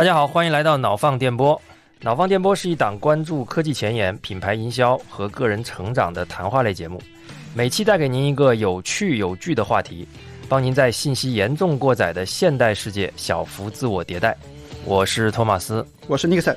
大家好，欢迎来到脑放电波。脑放电波是一档关注科技前沿、品牌营销和个人成长的谈话类节目，每期带给您一个有趣有据的话题，帮您在信息严重过载的现代世界小幅自我迭代。我是托马斯，我是尼克森。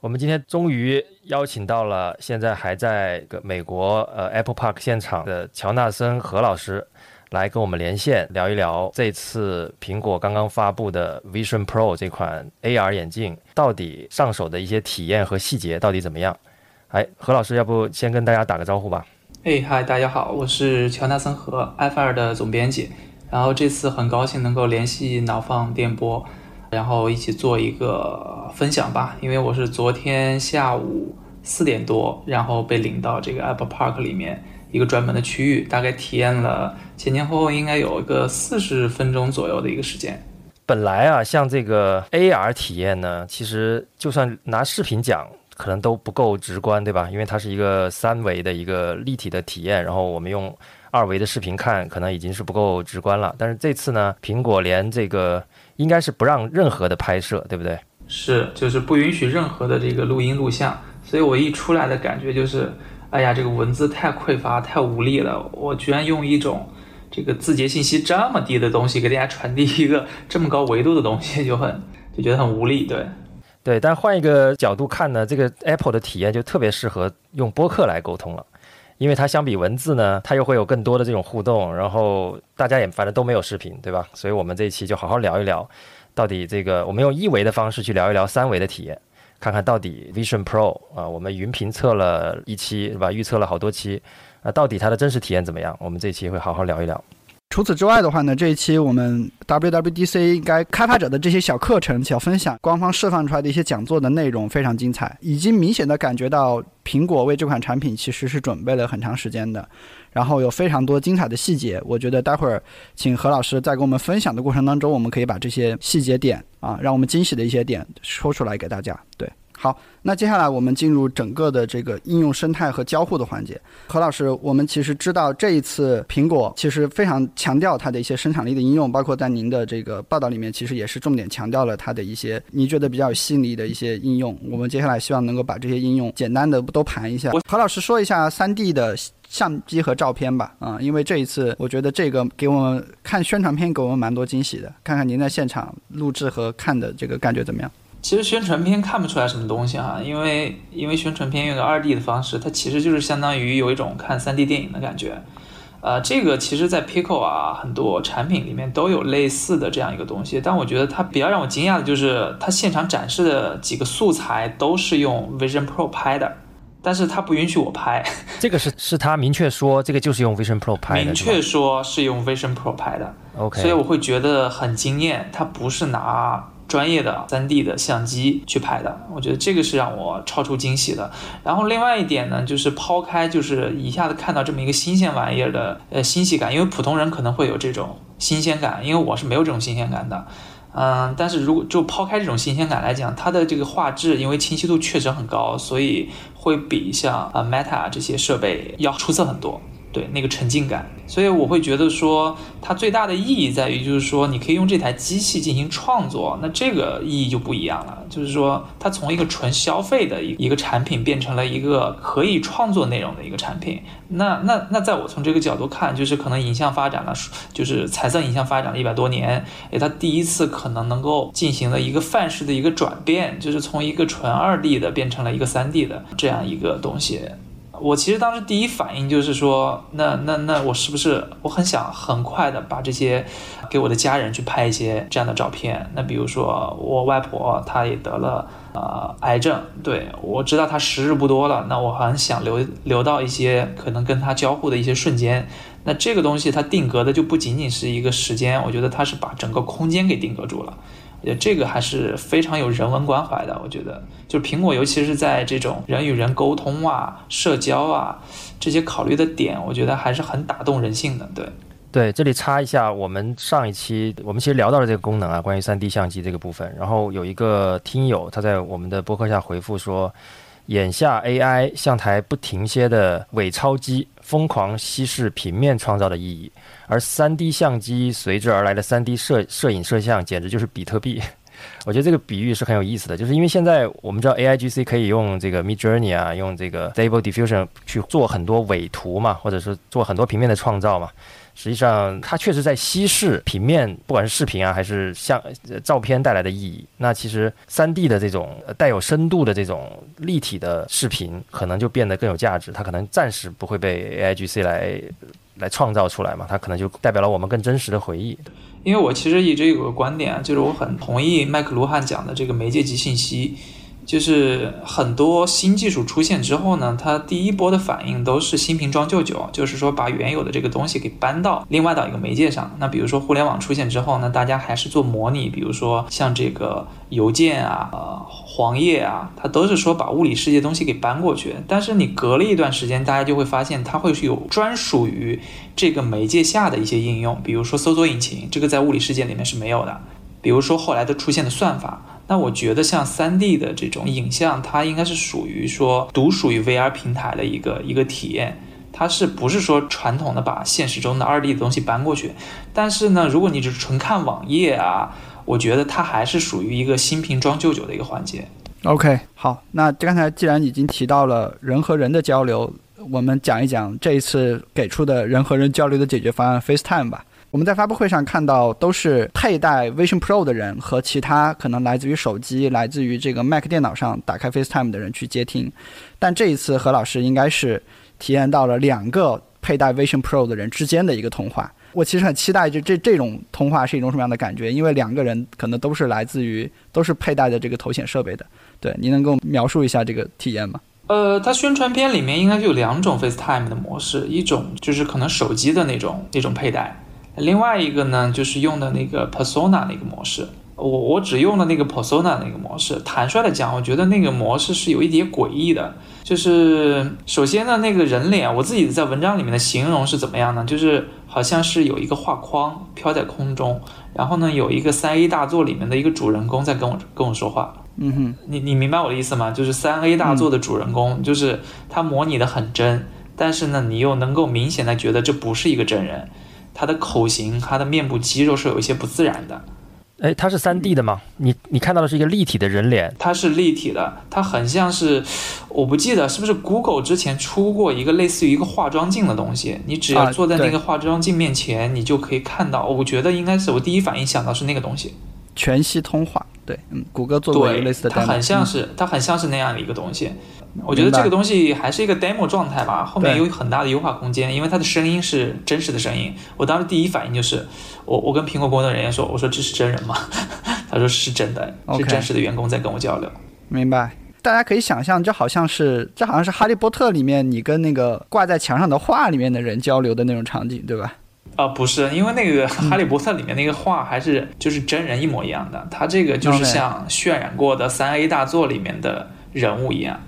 我们今天终于邀请到了现在还在个美国呃 Apple Park 现场的乔纳森何老师。来跟我们连线聊一聊这次苹果刚刚发布的 Vision Pro 这款 AR 眼镜到底上手的一些体验和细节到底怎么样？哎，何老师，要不先跟大家打个招呼吧？哎，嗨，大家好，我是乔纳森何 f 尔的总编辑。然后这次很高兴能够联系脑放电波，然后一起做一个分享吧。因为我是昨天下午四点多，然后被领到这个 Apple Park 里面。一个专门的区域，大概体验了前前后后应该有一个四十分钟左右的一个时间。本来啊，像这个 AR 体验呢，其实就算拿视频讲，可能都不够直观，对吧？因为它是一个三维的一个立体的体验，然后我们用二维的视频看，可能已经是不够直观了。但是这次呢，苹果连这个应该是不让任何的拍摄，对不对？是，就是不允许任何的这个录音录像。所以我一出来的感觉就是。哎呀，这个文字太匮乏，太无力了。我居然用一种这个字节信息这么低的东西给大家传递一个这么高维度的东西，就很就觉得很无力。对，对。但换一个角度看呢，这个 Apple 的体验就特别适合用播客来沟通了，因为它相比文字呢，它又会有更多的这种互动，然后大家也反正都没有视频，对吧？所以我们这一期就好好聊一聊，到底这个我们用一维的方式去聊一聊三维的体验。看看到底 Vision Pro 啊，我们云评测了一期是吧？预测了好多期，啊，到底它的真实体验怎么样？我们这期会好好聊一聊。除此之外的话呢，这一期我们 WWDC 应该开发者的这些小课程、小分享，官方释放出来的一些讲座的内容非常精彩，已经明显的感觉到苹果为这款产品其实是准备了很长时间的，然后有非常多精彩的细节。我觉得待会儿请何老师在跟我们分享的过程当中，我们可以把这些细节点啊，让我们惊喜的一些点说出来给大家。对。好，那接下来我们进入整个的这个应用生态和交互的环节。何老师，我们其实知道这一次苹果其实非常强调它的一些生产力的应用，包括在您的这个报道里面，其实也是重点强调了它的一些你觉得比较有吸引力的一些应用。我们接下来希望能够把这些应用简单的都盘一下。何老师说一下三 D 的相机和照片吧，啊，因为这一次我觉得这个给我们看宣传片给我们蛮多惊喜的。看看您在现场录制和看的这个感觉怎么样？其实宣传片看不出来什么东西哈，因为因为宣传片用的二 D 的方式，它其实就是相当于有一种看三 D 电影的感觉。呃，这个其实，在 Pico 啊很多产品里面都有类似的这样一个东西，但我觉得它比较让我惊讶的就是，它现场展示的几个素材都是用 Vision Pro 拍的，但是它不允许我拍。这个是是他明确说这个就是用 Vision Pro 拍的，明确说是用 Vision Pro 拍的。OK，所以我会觉得很惊艳，它不是拿。专业的 3D 的相机去拍的，我觉得这个是让我超出惊喜的。然后另外一点呢，就是抛开就是一下子看到这么一个新鲜玩意儿的呃欣喜感，因为普通人可能会有这种新鲜感，因为我是没有这种新鲜感的。嗯，但是如果就抛开这种新鲜感来讲，它的这个画质因为清晰度确实很高，所以会比像啊 Meta 这些设备要出色很多。对那个沉浸感，所以我会觉得说，它最大的意义在于，就是说你可以用这台机器进行创作，那这个意义就不一样了。就是说，它从一个纯消费的一一个产品，变成了一个可以创作内容的一个产品。那那那，在我从这个角度看，就是可能影像发展了，就是彩色影像发展了一百多年，诶，它第一次可能能够进行了一个范式的一个转变，就是从一个纯二 D 的变成了一个三 D 的这样一个东西。我其实当时第一反应就是说，那那那我是不是我很想很快的把这些给我的家人去拍一些这样的照片？那比如说我外婆她也得了呃癌症，对我知道她时日不多了，那我很想留留到一些可能跟她交互的一些瞬间。那这个东西它定格的就不仅仅是一个时间，我觉得它是把整个空间给定格住了。也这个还是非常有人文关怀的，我觉得，就是苹果，尤其是在这种人与人沟通啊、社交啊这些考虑的点，我觉得还是很打动人性的。对，对，这里插一下，我们上一期我们其实聊到了这个功能啊，关于三 D 相机这个部分，然后有一个听友他在我们的博客下回复说。眼下 AI 像台不停歇的伪钞机，疯狂稀释平面创造的意义，而 3D 相机随之而来的 3D 摄摄影摄像，简直就是比特币。我觉得这个比喻是很有意思的，就是因为现在我们知道 A I G C 可以用这个 Mid Journey 啊，用这个 Stable Diffusion 去做很多伪图嘛，或者是做很多平面的创造嘛。实际上，它确实在稀释平面，不管是视频啊，还是像照片带来的意义。那其实三 D 的这种带有深度的这种立体的视频，可能就变得更有价值。它可能暂时不会被 A I G C 来来创造出来嘛，它可能就代表了我们更真实的回忆。因为我其实一直有个观点，就是我很同意麦克卢汉讲的这个媒介及信息。就是很多新技术出现之后呢，它第一波的反应都是新瓶装旧酒，就是说把原有的这个东西给搬到另外的一个媒介上。那比如说互联网出现之后呢，大家还是做模拟，比如说像这个邮件啊、呃黄页啊，它都是说把物理世界东西给搬过去。但是你隔了一段时间，大家就会发现它会是有专属于这个媒介下的一些应用，比如说搜索引擎，这个在物理世界里面是没有的。比如说后来的出现的算法。那我觉得像三 D 的这种影像，它应该是属于说独属于 VR 平台的一个一个体验，它是不是说传统的把现实中的二 D 的东西搬过去？但是呢，如果你只是纯看网页啊，我觉得它还是属于一个新瓶装旧酒的一个环节。OK，好，那刚才既然已经提到了人和人的交流，我们讲一讲这一次给出的人和人交流的解决方案 FaceTime 吧。我们在发布会上看到，都是佩戴 Vision Pro 的人和其他可能来自于手机、来自于这个 Mac 电脑上打开 FaceTime 的人去接听。但这一次，何老师应该是体验到了两个佩戴 Vision Pro 的人之间的一个通话。我其实很期待，就这这种通话是一种什么样的感觉？因为两个人可能都是来自于都是佩戴的这个头显设备的。对，你能够描述一下这个体验吗？呃，它宣传片里面应该就有两种 FaceTime 的模式，一种就是可能手机的那种那种佩戴。另外一个呢，就是用的那个 persona 那个模式，我我只用了那个 persona 那个模式。坦率的讲，我觉得那个模式是有一点诡异的。就是首先呢，那个人脸，我自己在文章里面的形容是怎么样呢？就是好像是有一个画框飘在空中，然后呢，有一个三 A 大作里面的一个主人公在跟我跟我说话。嗯哼，你你明白我的意思吗？就是三 A 大作的主人公，就是他模拟的很真，但是呢，你又能够明显的觉得这不是一个真人。他的口型，它的面部肌肉是有一些不自然的。哎，它是三 D 的吗？你你看到的是一个立体的人脸？它是立体的，它很像是，我不记得是不是 Google 之前出过一个类似于一个化妆镜的东西，你只要坐在那个化妆镜面前，你就可以看到。我觉得应该是我第一反应想到是那个东西，全息通话。对，嗯，谷歌做过类似的。它很像是，它很像是那样的一个东西。我觉得这个东西还是一个 demo 状态吧，后面有很大的优化空间，因为它的声音是真实的声音。我当时第一反应就是，我我跟苹果工作人员说，我说这是真人吗？他说是真的，是真实的员工在跟我交流。明白，大家可以想象，这好像是这好像是哈利波特里面你跟那个挂在墙上的画里面的人交流的那种场景，对吧？啊，不是，因为那个哈利波特里面那个画还是就是真人一模一样的，他这个就是像渲染过的三 A 大作里面的人物一样。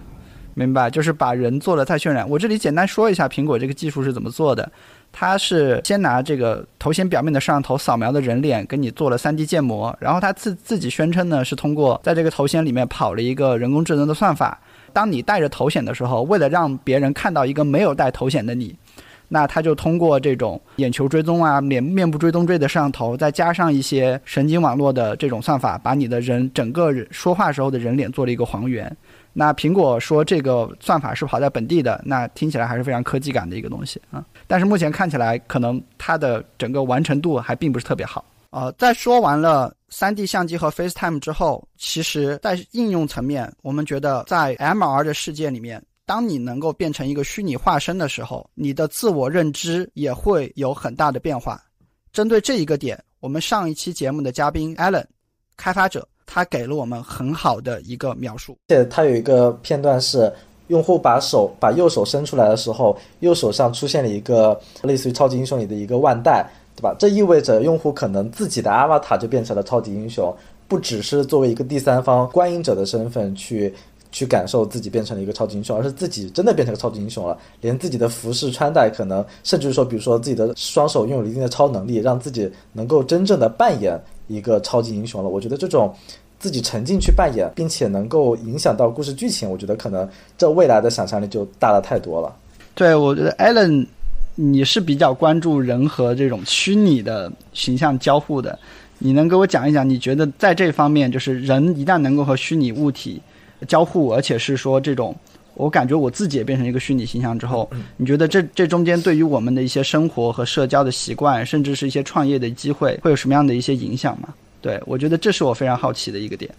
明白，就是把人做了再渲染。我这里简单说一下苹果这个技术是怎么做的。它是先拿这个头显表面的摄像头扫描的人脸，给你做了 3D 建模，然后它自自己宣称呢是通过在这个头显里面跑了一个人工智能的算法。当你戴着头显的时候，为了让别人看到一个没有戴头显的你，那它就通过这种眼球追踪啊、脸面部追踪这的摄像头，再加上一些神经网络的这种算法，把你的人整个说话时候的人脸做了一个还原。那苹果说这个算法是跑在本地的，那听起来还是非常科技感的一个东西啊。但是目前看起来，可能它的整个完成度还并不是特别好。呃，在说完了 3D 相机和 FaceTime 之后，其实在应用层面，我们觉得在 MR 的世界里面，当你能够变成一个虚拟化身的时候，你的自我认知也会有很大的变化。针对这一个点，我们上一期节目的嘉宾 Allen，开发者。他给了我们很好的一个描述，而且他有一个片段是，用户把手把右手伸出来的时候，右手上出现了一个类似于超级英雄里的一个腕带，对吧？这意味着用户可能自己的 avatar 就变成了超级英雄，不只是作为一个第三方观影者的身份去。去感受自己变成了一个超级英雄，而是自己真的变成个超级英雄了，连自己的服饰穿戴可能，甚至说，比如说自己的双手拥有了一定的超能力，让自己能够真正的扮演一个超级英雄了。我觉得这种自己沉浸去扮演，并且能够影响到故事剧情，我觉得可能这未来的想象力就大了太多了。对，我觉得 Allen，你是比较关注人和这种虚拟的形象交互的。你能给我讲一讲，你觉得在这方面，就是人一旦能够和虚拟物体交互，而且是说这种，我感觉我自己也变成一个虚拟形象之后，你觉得这这中间对于我们的一些生活和社交的习惯，甚至是一些创业的机会，会有什么样的一些影响吗？对我觉得这是我非常好奇的一个点。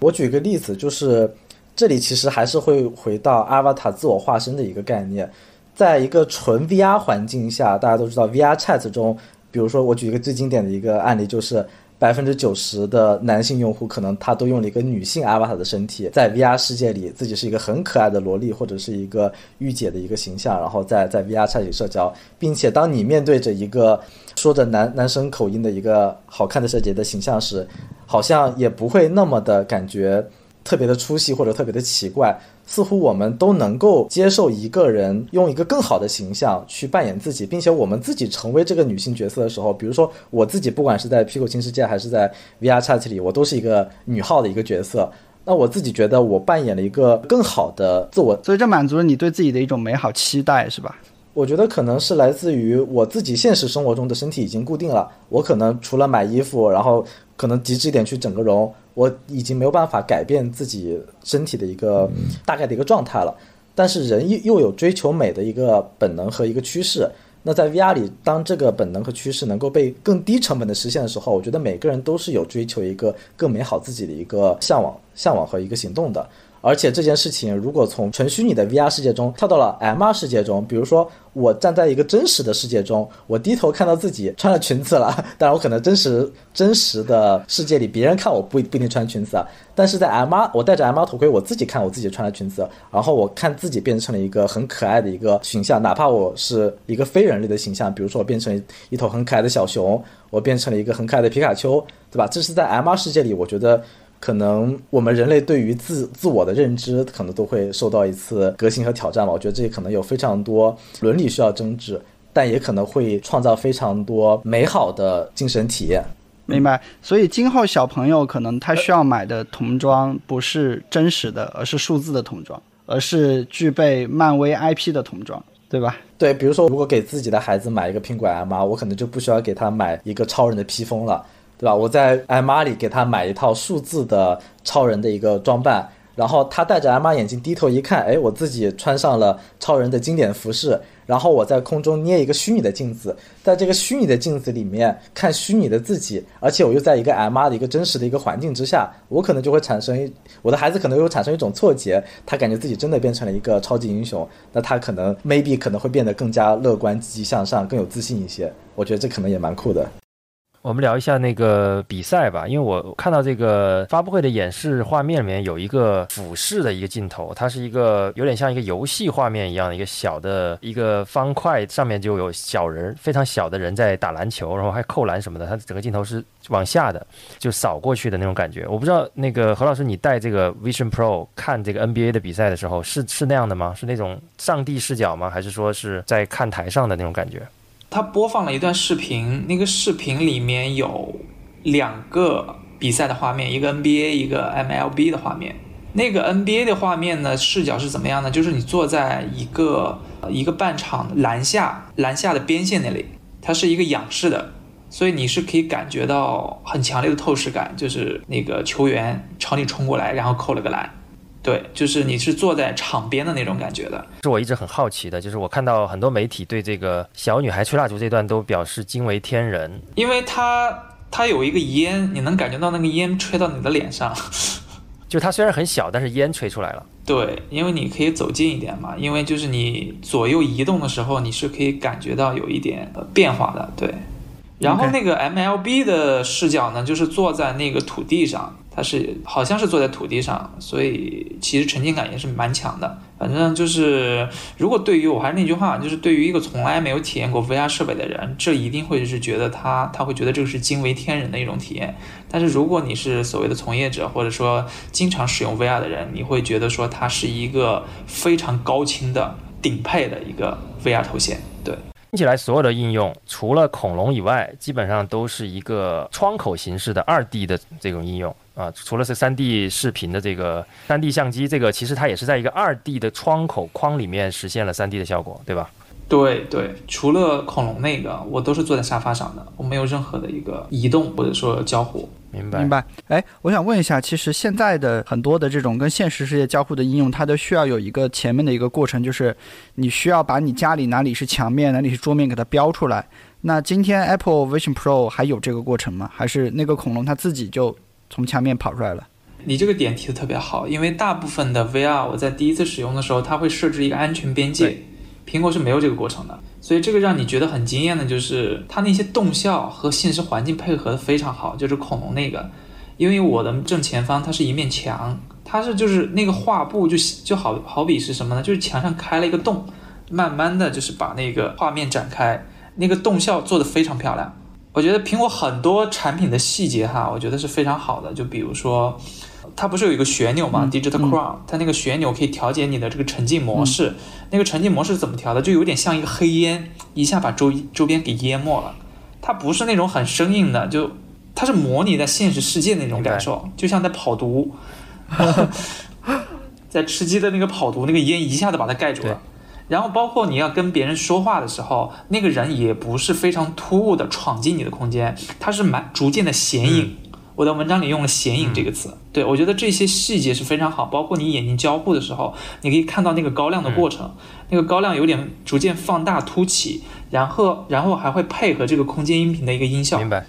我举个例子，就是这里其实还是会回到 Avatar 自我化身的一个概念，在一个纯 VR 环境下，大家都知道 VR Chat 中。比如说，我举一个最经典的一个案例，就是百分之九十的男性用户可能他都用了一个女性阿瓦塔的身体，在 VR 世界里自己是一个很可爱的萝莉或者是一个御姐的一个形象，然后在在 VR 场里社交，并且当你面对着一个说着男男生口音的一个好看的小姐姐的形象时，好像也不会那么的感觉特别的出戏或者特别的奇怪。似乎我们都能够接受一个人用一个更好的形象去扮演自己，并且我们自己成为这个女性角色的时候，比如说我自己，不管是在 Pico 新世界还是在 VR Chat 里，我都是一个女号的一个角色。那我自己觉得我扮演了一个更好的自我，所以这满足了你对自己的一种美好期待，是吧？我觉得可能是来自于我自己现实生活中的身体已经固定了，我可能除了买衣服，然后可能极致一点去整个容。我已经没有办法改变自己身体的一个大概的一个状态了，但是人又又有追求美的一个本能和一个趋势。那在 VR 里，当这个本能和趋势能够被更低成本的实现的时候，我觉得每个人都是有追求一个更美好自己的一个向往、向往和一个行动的。而且这件事情，如果从纯虚拟的 VR 世界中跳到了 MR 世界中，比如说我站在一个真实的世界中，我低头看到自己穿了裙子了，当然我可能真实真实的世界里别人看我不不一定穿裙子啊，但是在 MR 我戴着 MR 头盔，我自己看我自己穿了裙子，然后我看自己变成了一个很可爱的一个形象，哪怕我是一个非人类的形象，比如说我变成一头很可爱的小熊，我变成了一个很可爱的皮卡丘，对吧？这是在 MR 世界里，我觉得。可能我们人类对于自自我的认知，可能都会受到一次革新和挑战吧。我觉得这可能有非常多伦理需要争执，但也可能会创造非常多美好的精神体验。明白。所以今后小朋友可能他需要买的童装不是真实的，而是数字的童装，而是具备漫威 IP 的童装，对吧？对，比如说如果给自己的孩子买一个苹果 M 啊，我可能就不需要给他买一个超人的披风了。对吧？我在 M R 里给他买一套数字的超人的一个装扮，然后他戴着 M R 眼镜低头一看，哎，我自己穿上了超人的经典服饰。然后我在空中捏一个虚拟的镜子，在这个虚拟的镜子里面看虚拟的自己，而且我又在一个 M R 的一个真实的一个环境之下，我可能就会产生，我的孩子可能会产生一种错觉，他感觉自己真的变成了一个超级英雄，那他可能 maybe 可能会变得更加乐观、积极向上、更有自信一些。我觉得这可能也蛮酷的。我们聊一下那个比赛吧，因为我看到这个发布会的演示画面里面有一个俯视的一个镜头，它是一个有点像一个游戏画面一样的一个小的一个方块，上面就有小人，非常小的人在打篮球，然后还扣篮什么的。它整个镜头是往下的，就扫过去的那种感觉。我不知道那个何老师，你带这个 Vision Pro 看这个 NBA 的比赛的时候，是是那样的吗？是那种上帝视角吗？还是说是在看台上的那种感觉？他播放了一段视频，那个视频里面有两个比赛的画面，一个 NBA，一个 MLB 的画面。那个 NBA 的画面呢，视角是怎么样呢？就是你坐在一个一个半场篮下，篮下的边线那里，它是一个仰视的，所以你是可以感觉到很强烈的透视感，就是那个球员朝你冲过来，然后扣了个篮。对，就是你是坐在场边的那种感觉的。是我一直很好奇的，就是我看到很多媒体对这个小女孩吹蜡烛这段都表示惊为天人，因为它它有一个烟，你能感觉到那个烟吹到你的脸上。就它虽然很小，但是烟吹出来了。对，因为你可以走近一点嘛，因为就是你左右移动的时候，你是可以感觉到有一点变化的。对，然后那个 MLB 的视角呢，就是坐在那个土地上。它是好像是坐在土地上，所以其实沉浸感也是蛮强的。反正就是，如果对于我还是那句话，就是对于一个从来没有体验过 VR 设备的人，这一定会是觉得他他会觉得这个是惊为天人的一种体验。但是如果你是所谓的从业者，或者说经常使用 VR 的人，你会觉得说它是一个非常高清的顶配的一个 VR 头显。对，听起来所有的应用除了恐龙以外，基本上都是一个窗口形式的二 D 的这种应用。啊，除了是三 D 视频的这个三 D 相机，这个其实它也是在一个二 D 的窗口框里面实现了三 D 的效果，对吧？对对，除了恐龙那个，我都是坐在沙发上的，我没有任何的一个移动或者说交互。明白明白。哎，我想问一下，其实现在的很多的这种跟现实世界交互的应用，它都需要有一个前面的一个过程，就是你需要把你家里哪里是墙面，哪里是桌面给它标出来。那今天 Apple Vision Pro 还有这个过程吗？还是那个恐龙它自己就从墙面跑出来了？你这个点提的特别好，因为大部分的 VR 我在第一次使用的时候，它会设置一个安全边界对，苹果是没有这个过程的，所以这个让你觉得很惊艳的就是它那些动效和现实环境配合的非常好，就是恐龙那个，因为我的正前方它是一面墙，它是就是那个画布就就好好比是什么呢？就是墙上开了一个洞，慢慢的就是把那个画面展开，那个动效做得非常漂亮。我觉得苹果很多产品的细节哈，我觉得是非常好的，就比如说。它不是有一个旋钮吗、嗯 d i g i t a l Crown，、它那个旋钮可以调节你的这个沉浸模式。那个沉浸模式怎么调的？就有点像一个黑烟，一下把周周边给淹没了。它不是那种很生硬的，就它是模拟在现实世界的那种感受，就像在跑毒，在吃鸡的那个跑毒，那个烟一下子把它盖住了。然后包括你要跟别人说话的时候，那个人也不是非常突兀的闯进你的空间，他是蛮逐渐的显影。我的文章里用了“显影”这个词，对我觉得这些细节是非常好。包括你眼睛交互的时候，你可以看到那个高亮的过程，那个高亮有点逐渐放大凸起，然后然后还会配合这个空间音频的一个音效明，白。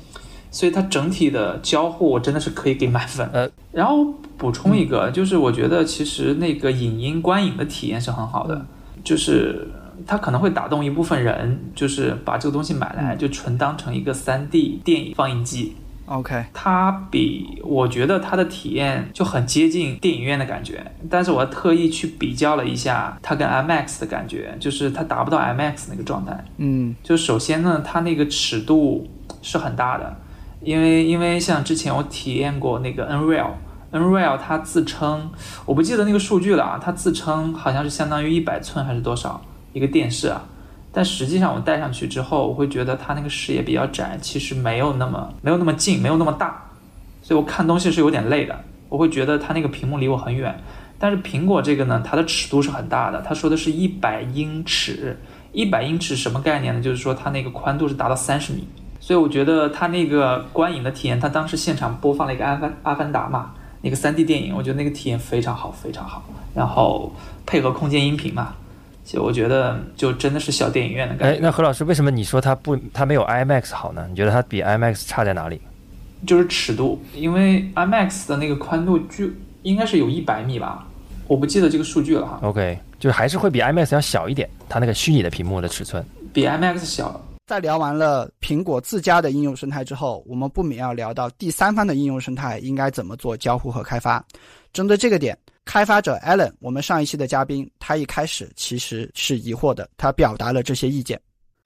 所以它整体的交互我真的是可以给满分。呃，然后补充一个，就是我觉得其实那个影音观影的体验是很好的，就是它可能会打动一部分人，就是把这个东西买来就纯当成一个 3D 电影放映机。OK，它比我觉得它的体验就很接近电影院的感觉，但是我特意去比较了一下它跟 IMAX 的感觉，就是它达不到 IMAX 那个状态。嗯就首先呢，它那个尺度是很大的，因为因为像之前我体验过那个 Unreal，Unreal 它自称我不记得那个数据了啊，它自称好像是相当于一百寸还是多少一个电视啊，但实际上我戴上去之后，我会觉得它那个视野比较窄，其实没有那么没有那么近，没有那么大，所以我看东西是有点累的，我会觉得它那个屏幕离我很远。但是苹果这个呢，它的尺度是很大的，它说的是一百英尺，一百英尺什么概念呢？就是说它那个宽度是达到三十米，所以我觉得它那个观影的体验，它当时现场播放了一个《阿凡阿凡达》嘛，那个 3D 电影，我觉得那个体验非常好，非常好。然后配合空间音频嘛，其实我觉得就真的是小电影院的感哎，觉，那何老师为什么你说它不，它没有 IMAX 好呢？你觉得它比 IMAX 差在哪里？就是尺度，因为 IMAX 的那个宽度就应该是有一百米吧，我不记得这个数据了哈，OK，就是还是会比 IMAX 要小一点，它那个虚拟的屏幕的尺寸。比 IMAX 小。在聊完了苹果自家的应用生态之后，我们不免要聊到第三方的应用生态应该怎么做交互和开发。针对这个点，开发者 Alan，我们上一期的嘉宾，他一开始其实是疑惑的，他表达了这些意见。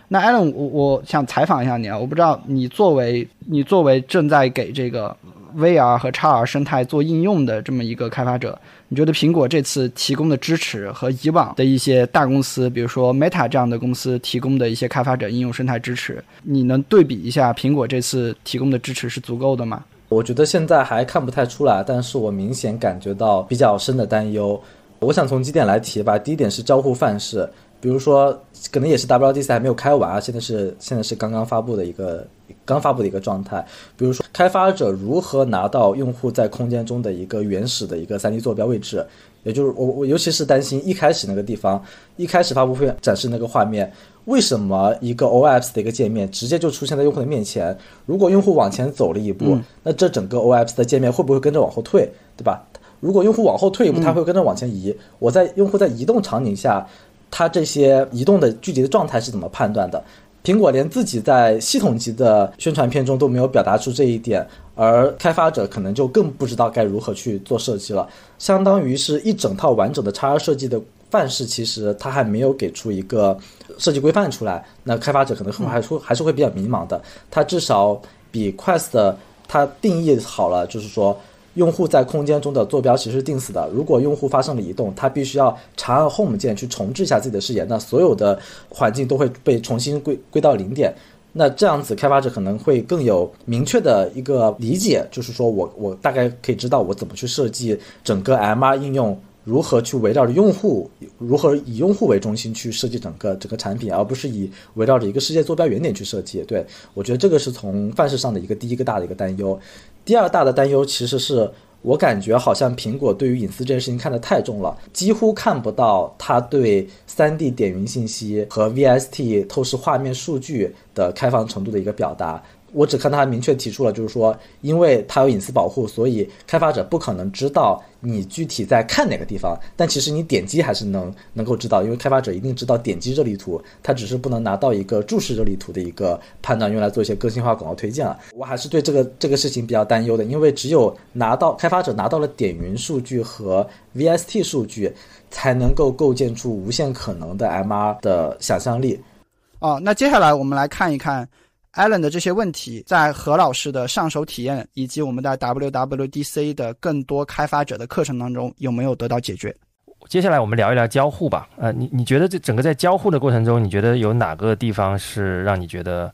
那 Alan，我我想采访一下你啊，我不知道你作为你作为正在给这个 VR 和 XR 生态做应用的这么一个开发者，你觉得苹果这次提供的支持和以往的一些大公司，比如说 Meta 这样的公司提供的一些开发者应用生态支持，你能对比一下苹果这次提供的支持是足够的吗？我觉得现在还看不太出来，但是我明显感觉到比较深的担忧。我想从几点来提吧。第一点是交互范式，比如说可能也是 WDC 还没有开完啊，现在是现在是刚刚发布的一个刚发布的一个状态。比如说开发者如何拿到用户在空间中的一个原始的一个 3D 坐标位置，也就是我我尤其是担心一开始那个地方，一开始发布会展示那个画面，为什么一个 OAPS 的一个界面直接就出现在用户的面前？如果用户往前走了一步，嗯那这整个 OAPS 的界面会不会跟着往后退，对吧？如果用户往后退一步，嗯它会跟着往前移。我在用户在移动场景下，它这些移动的具体的状态是怎么判断的？苹果连自己在系统级的宣传片中都没有表达出这一点，而开发者可能就更不知道该如何去做设计了。相当于是一整套完整的 XR 设计的范式，其实它还没有给出一个设计规范出来，那开发者可能还是还是会比较迷茫的。它至少比 Quest 它定义好了，就是说。用户在空间中的坐标其实是定死的。如果用户发生了移动，他必须要长按 Home 键去重置一下自己的视野，那所有的环境都会被重新归归到零点。那这样子，开发者可能会更有明确的一个理解，就是说我我大概可以知道我怎么去设计整个 MR 应用如何去围绕着用户，如何以用户为中心去设计整个整个产品，而不是以围绕着一个世界坐标原点去设计。对我觉得这个是从范式上的一个第一个大的一个担忧。第二大的担忧其实是我感觉好像苹果对于隐私这件事情看得太重了，几乎看不到它对 3D 点云信息和 VST 透视画面数据的开放程度的一个表达。我只看到他明确提出了，就是说，因为它有隐私保护，所以开发者不可能知道你具体在看哪个地方。但其实你点击还是能能够知道，因为开发者一定知道点击热力图，他只是不能拿到一个注视热力图的一个判断，用来做一些个性化广告推荐了。我还是对这个这个事情比较担忧的，因为只有拿到开发者拿到了点云数据和 VST 数据，才能够构建出无限可能的 MR 的想象力。哦，那接下来我们来看一看。Allen 的这些问题，在何老师的上手体验以及我们在 WWDC 的更多开发者的课程当中，有没有得到解决？接下来我们聊一聊交互吧。呃，你你觉得这整个在交互的过程中，你觉得有哪个地方是让你觉得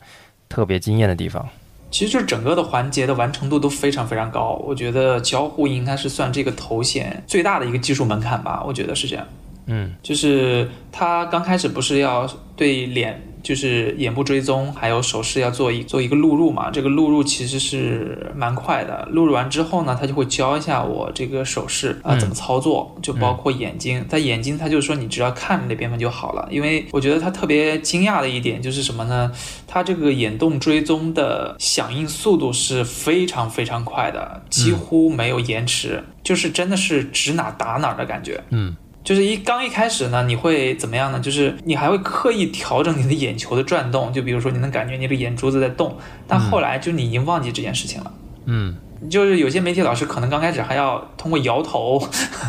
特别惊艳的地方？其实就是整个的环节的完成度都非常非常高。我觉得交互应该是算这个头衔最大的一个技术门槛吧。我觉得是这样。嗯，就是它刚开始不是要对脸。就是眼部追踪，还有手势要做一做一个录入嘛，这个录入其实是蛮快的。录入完之后呢，他就会教一下我这个手势啊怎么操作，就包括眼睛。在眼睛，他就说你只要看那边就好了。因为我觉得他特别惊讶的一点就是什么呢？他这个眼动追踪的响应速度是非常非常快的，几乎没有延迟，就是真的是指哪打哪的感觉。嗯。就是一刚一开始呢，你会怎么样呢？就是你还会刻意调整你的眼球的转动，就比如说你能感觉你的眼珠子在动，但后来就你已经忘记这件事情了。嗯，就是有些媒体老师可能刚开始还要通过摇头，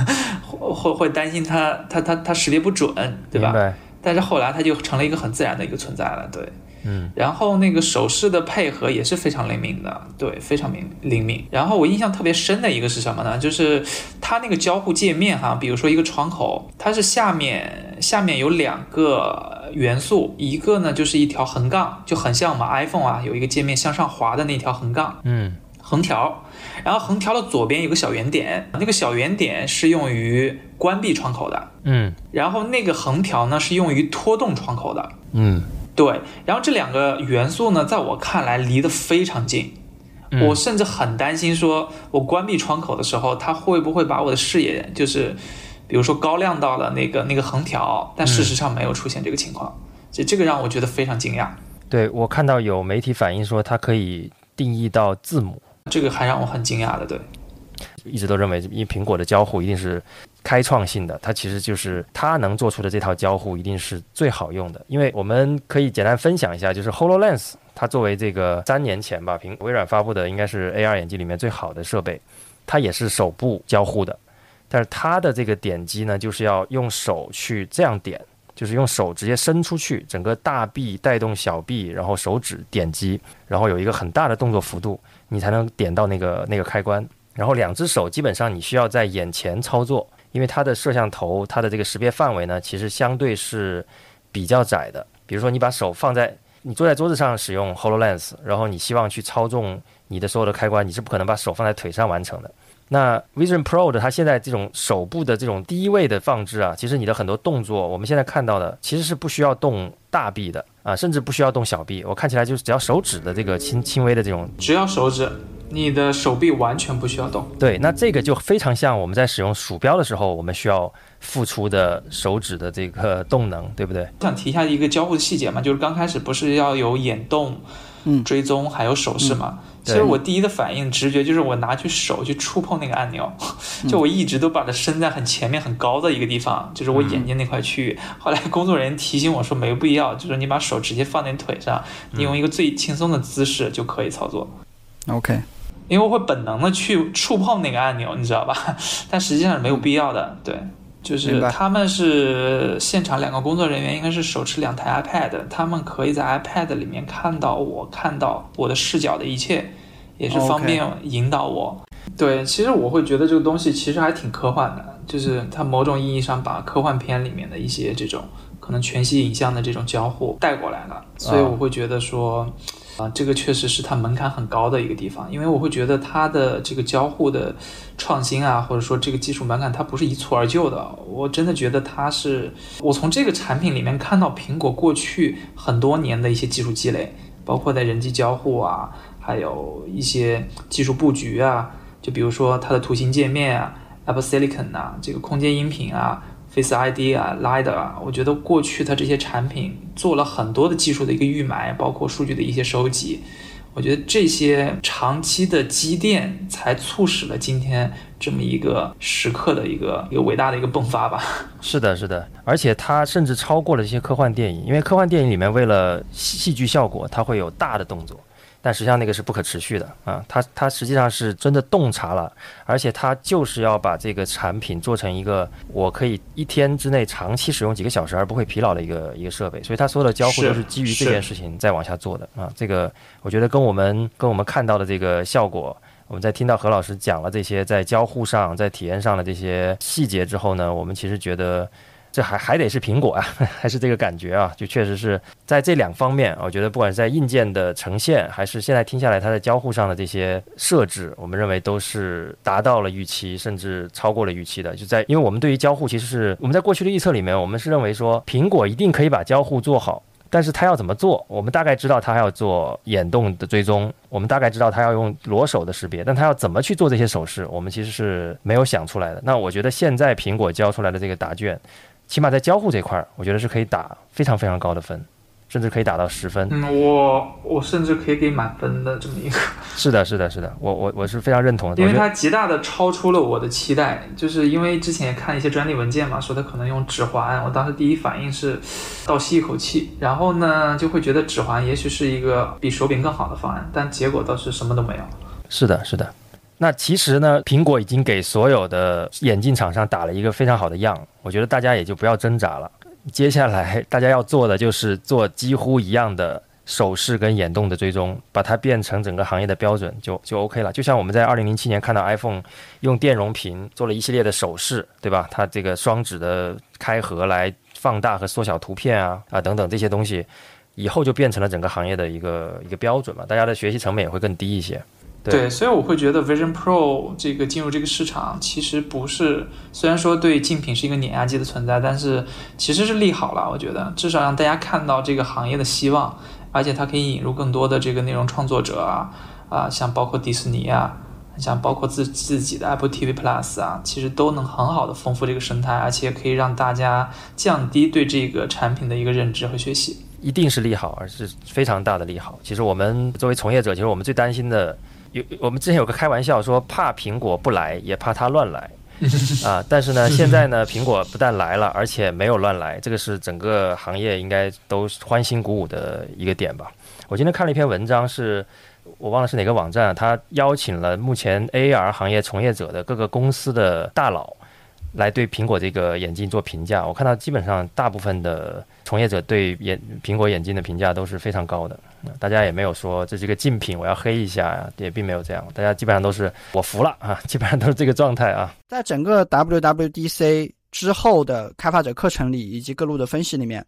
会会担心他他他他识别不准，对吧？但是后来它就成了一个很自然的一个存在了，对。嗯，然后那个手势的配合也是非常灵敏的，对，非常灵灵敏。然后我印象特别深的一个是什么呢？就是它那个交互界面哈，比如说一个窗口，它是下面下面有两个元素，一个呢就是一条横杠，就很像我们 iPhone 啊有一个界面向上滑的那条横杠，嗯，横条。然后横条的左边有个小圆点，那个小圆点是用于关闭窗口的，嗯。然后那个横条呢是用于拖动窗口的，嗯。对，然后这两个元素呢，在我看来离得非常近，我甚至很担心，说我关闭窗口的时候，它会不会把我的视野，就是比如说高亮到了那个那个横条，但事实上没有出现这个情况，这这个让我觉得非常惊讶。对我看到有媒体反映说，它可以定义到字母，这个还让我很惊讶的。对，一直都认为，因为苹果的交互一定是。开创性的，它其实就是它能做出的这套交互一定是最好用的。因为我们可以简单分享一下，就是 Hololens，它作为这个三年前吧，苹微软发布的应该是 AR 眼镜里面最好的设备，它也是手部交互的。但是它的这个点击呢，就是要用手去这样点，就是用手直接伸出去，整个大臂带动小臂，然后手指点击，然后有一个很大的动作幅度，你才能点到那个那个开关。然后两只手基本上你需要在眼前操作。因为它的摄像头，它的这个识别范围呢，其实相对是比较窄的。比如说，你把手放在你坐在桌子上使用 Hololens，然后你希望去操纵你的所有的开关，你是不可能把手放在腿上完成的。那 Vision Pro 的它现在这种手部的这种低位的放置啊，其实你的很多动作，我们现在看到的其实是不需要动大臂的啊，甚至不需要动小臂。我看起来就是只要手指的这个轻轻微的这种，只要手指。你的手臂完全不需要动。对，那这个就非常像我们在使用鼠标的时候，我们需要付出的手指的这个动能，对不对？我想提一下一个交互的细节嘛，就是刚开始不是要有眼动、嗯，追踪还有手势嘛？其实我第一的反应直觉就是我拿去手去触碰那个按钮，就我一直都把它伸在很前面很高的一个地方，就是我眼睛那块区域。后来工作人员提醒我说没必要，就是你把手直接放在腿上，你用一个最轻松的姿势就可以操作。OK。因为会本能的去触碰那个按钮，你知道吧？但实际上是没有必要的。对，就是他们是现场两个工作人员，应该是手持两台 iPad，他们可以在 iPad 里面看到我看到我的视角的一切，也是方便引导我。对，其实我会觉得这个东西其实还挺科幻的，就是它某种意义上把科幻片里面的一些这种可能全息影像的这种交互带过来了，所以我会觉得说。啊，这个确实是它门槛很高的一个地方，因为我会觉得它的这个交互的创新啊，或者说这个技术门槛，它不是一蹴而就的。我真的觉得它是，我从这个产品里面看到苹果过去很多年的一些技术积累，包括在人机交互啊，还有一些技术布局啊，就比如说它的图形界面啊，Apple Silicon 啊，这个空间音频啊。Face ID 啊，Lidar 啊，我觉得过去它这些产品做了很多的技术的一个预埋，包括数据的一些收集。我觉得这些长期的积淀，才促使了今天这么一个时刻的一个一个伟大的一个迸发吧。是的，是的，而且它甚至超过了这些科幻电影，因为科幻电影里面为了戏剧效果，它会有大的动作。但实际上那个是不可持续的啊，它它实际上是真的洞察了，而且它就是要把这个产品做成一个我可以一天之内长期使用几个小时而不会疲劳的一个一个设备，所以它所有的交互都是基于这件事情再往下做的啊。这个我觉得跟我们跟我们看到的这个效果，我们在听到何老师讲了这些在交互上在体验上的这些细节之后呢，我们其实觉得。这还还得是苹果啊，还是这个感觉啊？就确实是在这两方面，我觉得不管是在硬件的呈现，还是现在听下来它在交互上的这些设置，我们认为都是达到了预期，甚至超过了预期的。就在因为我们对于交互，其实是我们在过去的预测里面，我们是认为说苹果一定可以把交互做好，但是它要怎么做？我们大概知道它要做眼动的追踪，我们大概知道它要用裸手的识别，但它要怎么去做这些手势，我们其实是没有想出来的。那我觉得现在苹果交出来的这个答卷。起码在交互这块儿，我觉得是可以打非常非常高的分，甚至可以打到十分。嗯，我我甚至可以给满分的这么一个。是的，是的，是的，我我我是非常认同的。因为它极大的超出了我的期待，就是因为之前也看一些专利文件嘛，说它可能用指环，我当时第一反应是倒吸一口气，然后呢就会觉得指环也许是一个比手柄更好的方案，但结果倒是什么都没有。是的，是的。那其实呢，苹果已经给所有的眼镜厂商打了一个非常好的样，我觉得大家也就不要挣扎了。接下来大家要做的就是做几乎一样的手势跟眼动的追踪，把它变成整个行业的标准，就就 OK 了。就像我们在二零零七年看到 iPhone 用电容屏做了一系列的手势，对吧？它这个双指的开合来放大和缩小图片啊啊等等这些东西，以后就变成了整个行业的一个一个标准嘛，大家的学习成本也会更低一些。对，所以我会觉得 Vision Pro 这个进入这个市场，其实不是，虽然说对竞品是一个碾压机的存在，但是其实是利好了。我觉得至少让大家看到这个行业的希望，而且它可以引入更多的这个内容创作者啊，啊，像包括迪士尼啊，像包括自自己的 Apple TV Plus 啊，其实都能很好的丰富这个生态，而且可以让大家降低对这个产品的一个认知和学习。一定是利好，而是非常大的利好。其实我们作为从业者，其实我们最担心的。有我们之前有个开玩笑说，怕苹果不来，也怕它乱来，啊！但是呢，现在呢，苹果不但来了，而且没有乱来，这个是整个行业应该都欢欣鼓舞的一个点吧。我今天看了一篇文章，是我忘了是哪个网站，他邀请了目前 AR 行业从业者的各个公司的大佬。来对苹果这个眼镜做评价，我看到基本上大部分的从业者对眼苹果眼镜的评价都是非常高的，大家也没有说这是个竞品，我要黑一下呀，也并没有这样，大家基本上都是我服了啊，基本上都是这个状态啊。在整个 WWDC 之后的开发者课程里以及各路的分析里面，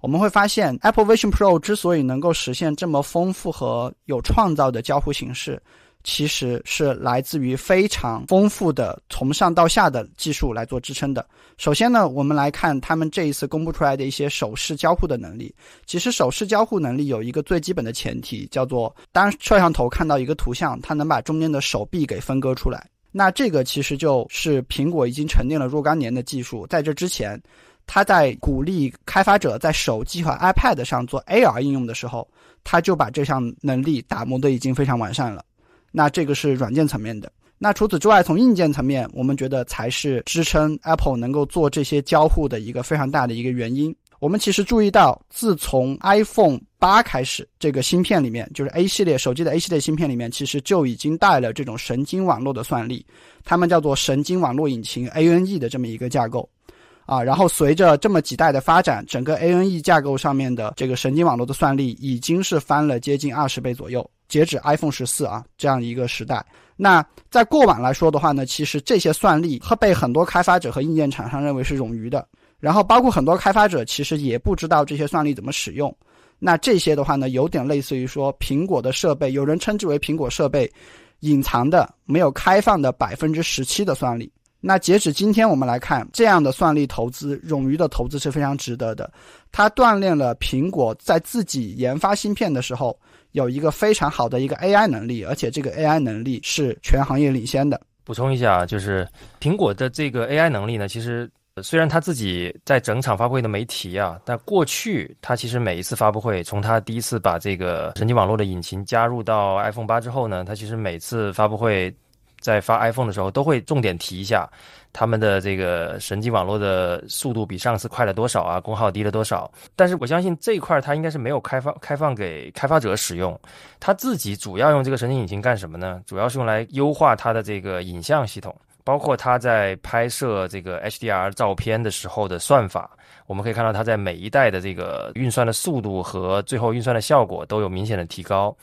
我们会发现 Apple Vision Pro 之所以能够实现这么丰富和有创造的交互形式。其实是来自于非常丰富的从上到下的技术来做支撑的。首先呢，我们来看他们这一次公布出来的一些手势交互的能力。其实手势交互能力有一个最基本的前提，叫做当摄像头看到一个图像，它能把中间的手臂给分割出来。那这个其实就是苹果已经沉淀了若干年的技术。在这之前，它在鼓励开发者在手机和 iPad 上做 AR 应用的时候，它就把这项能力打磨的已经非常完善了。那这个是软件层面的。那除此之外，从硬件层面，我们觉得才是支撑 Apple 能够做这些交互的一个非常大的一个原因。我们其实注意到，自从 iPhone 八开始，这个芯片里面，就是 A 系列手机的 A 系列芯片里面，其实就已经带了这种神经网络的算力，他们叫做神经网络引擎 ANE 的这么一个架构。啊，然后随着这么几代的发展，整个 ANE 架构上面的这个神经网络的算力已经是翻了接近二十倍左右。截止 iPhone 十四啊，这样一个时代。那在过往来说的话呢，其实这些算力被很多开发者和硬件厂商认为是冗余的。然后包括很多开发者其实也不知道这些算力怎么使用。那这些的话呢，有点类似于说苹果的设备，有人称之为苹果设备隐藏的、没有开放的百分之十七的算力。那截止今天，我们来看这样的算力投资，冗余的投资是非常值得的。它锻炼了苹果在自己研发芯片的时候有一个非常好的一个 AI 能力，而且这个 AI 能力是全行业领先的。补充一下，就是苹果的这个 AI 能力呢，其实。虽然他自己在整场发布会都没提啊，但过去他其实每一次发布会，从他第一次把这个神经网络的引擎加入到 iPhone 八之后呢，他其实每次发布会在发 iPhone 的时候都会重点提一下他们的这个神经网络的速度比上次快了多少啊，功耗低了多少。但是我相信这一块儿它应该是没有开放开放给开发者使用，他自己主要用这个神经引擎干什么呢？主要是用来优化它的这个影像系统。包括它在拍摄这个 HDR 照片的时候的算法，我们可以看到它在每一代的这个运算的速度和最后运算的效果都有明显的提高。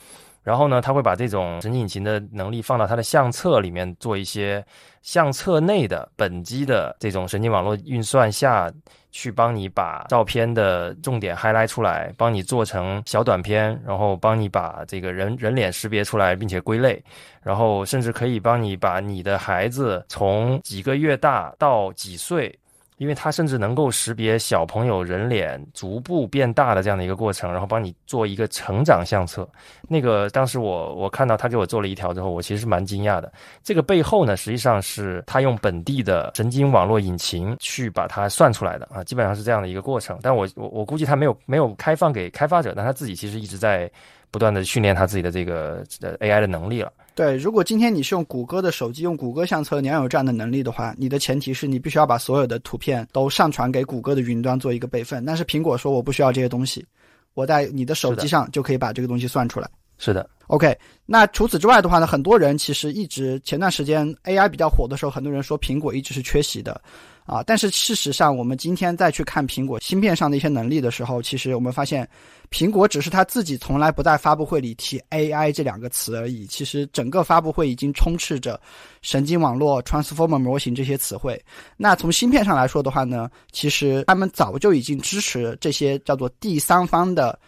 然后呢，他会把这种神经引擎的能力放到他的相册里面做一些相册内的本机的这种神经网络运算下。去帮你把照片的重点 highlight 出来，帮你做成小短片，然后帮你把这个人人脸识别出来，并且归类，然后甚至可以帮你把你的孩子从几个月大到几岁。因为它甚至能够识别小朋友人脸逐步变大的这样的一个过程，然后帮你做一个成长相册。那个当时我我看到他给我做了一条之后，我其实是蛮惊讶的。这个背后呢，实际上是他用本地的神经网络引擎去把它算出来的啊，基本上是这样的一个过程。但我我我估计他没有没有开放给开发者，但他自己其实一直在不断的训练他自己的这个 AI 的能力了。对，如果今天你是用谷歌的手机，用谷歌相册，你要有这样的能力的话，你的前提是你必须要把所有的图片都上传给谷歌的云端做一个备份。但是苹果说我不需要这些东西，我在你的手机上就可以把这个东西算出来。是的，OK。那除此之外的话呢，很多人其实一直前段时间 AI 比较火的时候，很多人说苹果一直是缺席的。啊，但是事实上，我们今天再去看苹果芯片上的一些能力的时候，其实我们发现，苹果只是他自己从来不在发布会里提 AI 这两个词而已。其实整个发布会已经充斥着神经网络、Transformer 模型这些词汇。那从芯片上来说的话呢，其实他们早就已经支持这些叫做第三方的